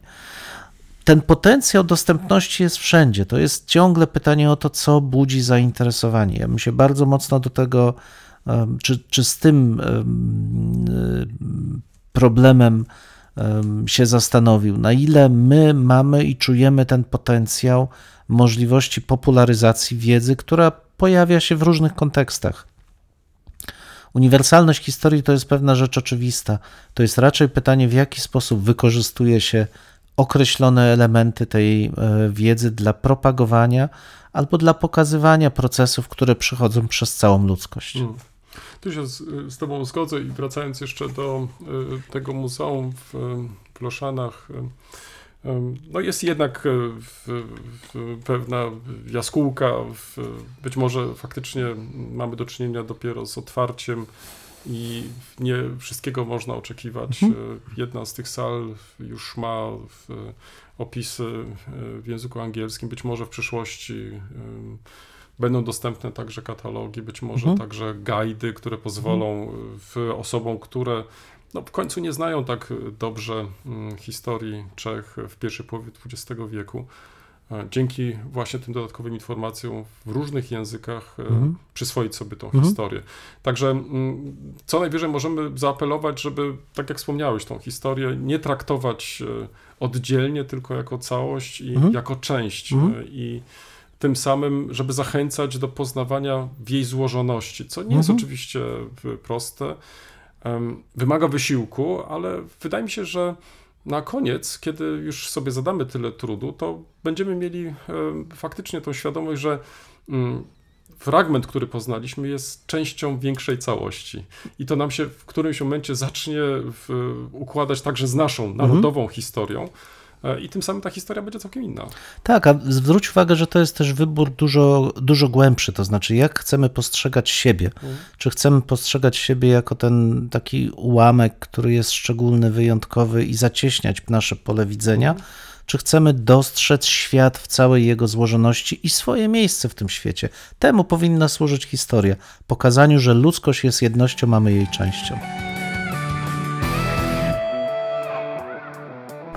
Ten potencjał dostępności jest wszędzie. To jest ciągle pytanie o to, co budzi zainteresowanie. Ja bym się bardzo mocno do tego, czy, czy z tym em, problemem em, się zastanowił, na ile my mamy i czujemy ten potencjał możliwości popularyzacji wiedzy, która pojawia się w różnych kontekstach. Uniwersalność historii to jest pewna rzecz oczywista. To jest raczej pytanie, w jaki sposób wykorzystuje się określone elementy tej e, wiedzy dla propagowania albo dla pokazywania procesów, które przychodzą przez całą ludzkość. Mm. Tu się z, z Tobą zgodzę i wracając jeszcze do y, tego muzeum w, w Loszanach, y, y, no jest jednak w, w pewna jaskółka, być może faktycznie mamy do czynienia dopiero z otwarciem i nie wszystkiego można oczekiwać. Y, Jedna z tych sal już ma opisy w języku angielskim, być może w przyszłości Będą dostępne także katalogi, być może Mhm. także guidy, które pozwolą w osobom, które no, w końcu nie znają tak dobrze mm, historii Czech w pierwszej połowie XX wieku. e, Dzięki właśnie tym dodatkowym informacjom w różnych językach e, Mhm. przyswoić sobie tą Mhm. historię. Także mm, co najwyżej możemy zaapelować, żeby, tak jak wspomniałeś, tą historię nie traktować e, oddzielnie, tylko jako całość i Mhm. jako część. Mhm. I tym samym, żeby zachęcać do poznawania w jej złożoności, co nie jest Mhm. oczywiście y, proste, wymaga wysiłku, ale wydaje mi się, że na koniec, kiedy już sobie zadamy tyle trudu, to będziemy mieli faktycznie tą świadomość, że mm, fragment, który poznaliśmy, jest częścią większej całości. I to nam się w którymś momencie zacznie układać także z naszą narodową historią. E, i tym samym ta historia będzie całkiem inna. Tak, a zwróć uwagę, że to jest też wybór dużo, dużo głębszy, to znaczy jak chcemy postrzegać siebie. Czy chcemy postrzegać siebie jako ten taki ułamek, który jest szczególny, wyjątkowy i zacieśniać nasze pole widzenia, czy chcemy dostrzec świat w całej jego złożoności i swoje miejsce w tym świecie. Temu powinna służyć historia, pokazaniu, że ludzkość jest jednością, a my jej częścią.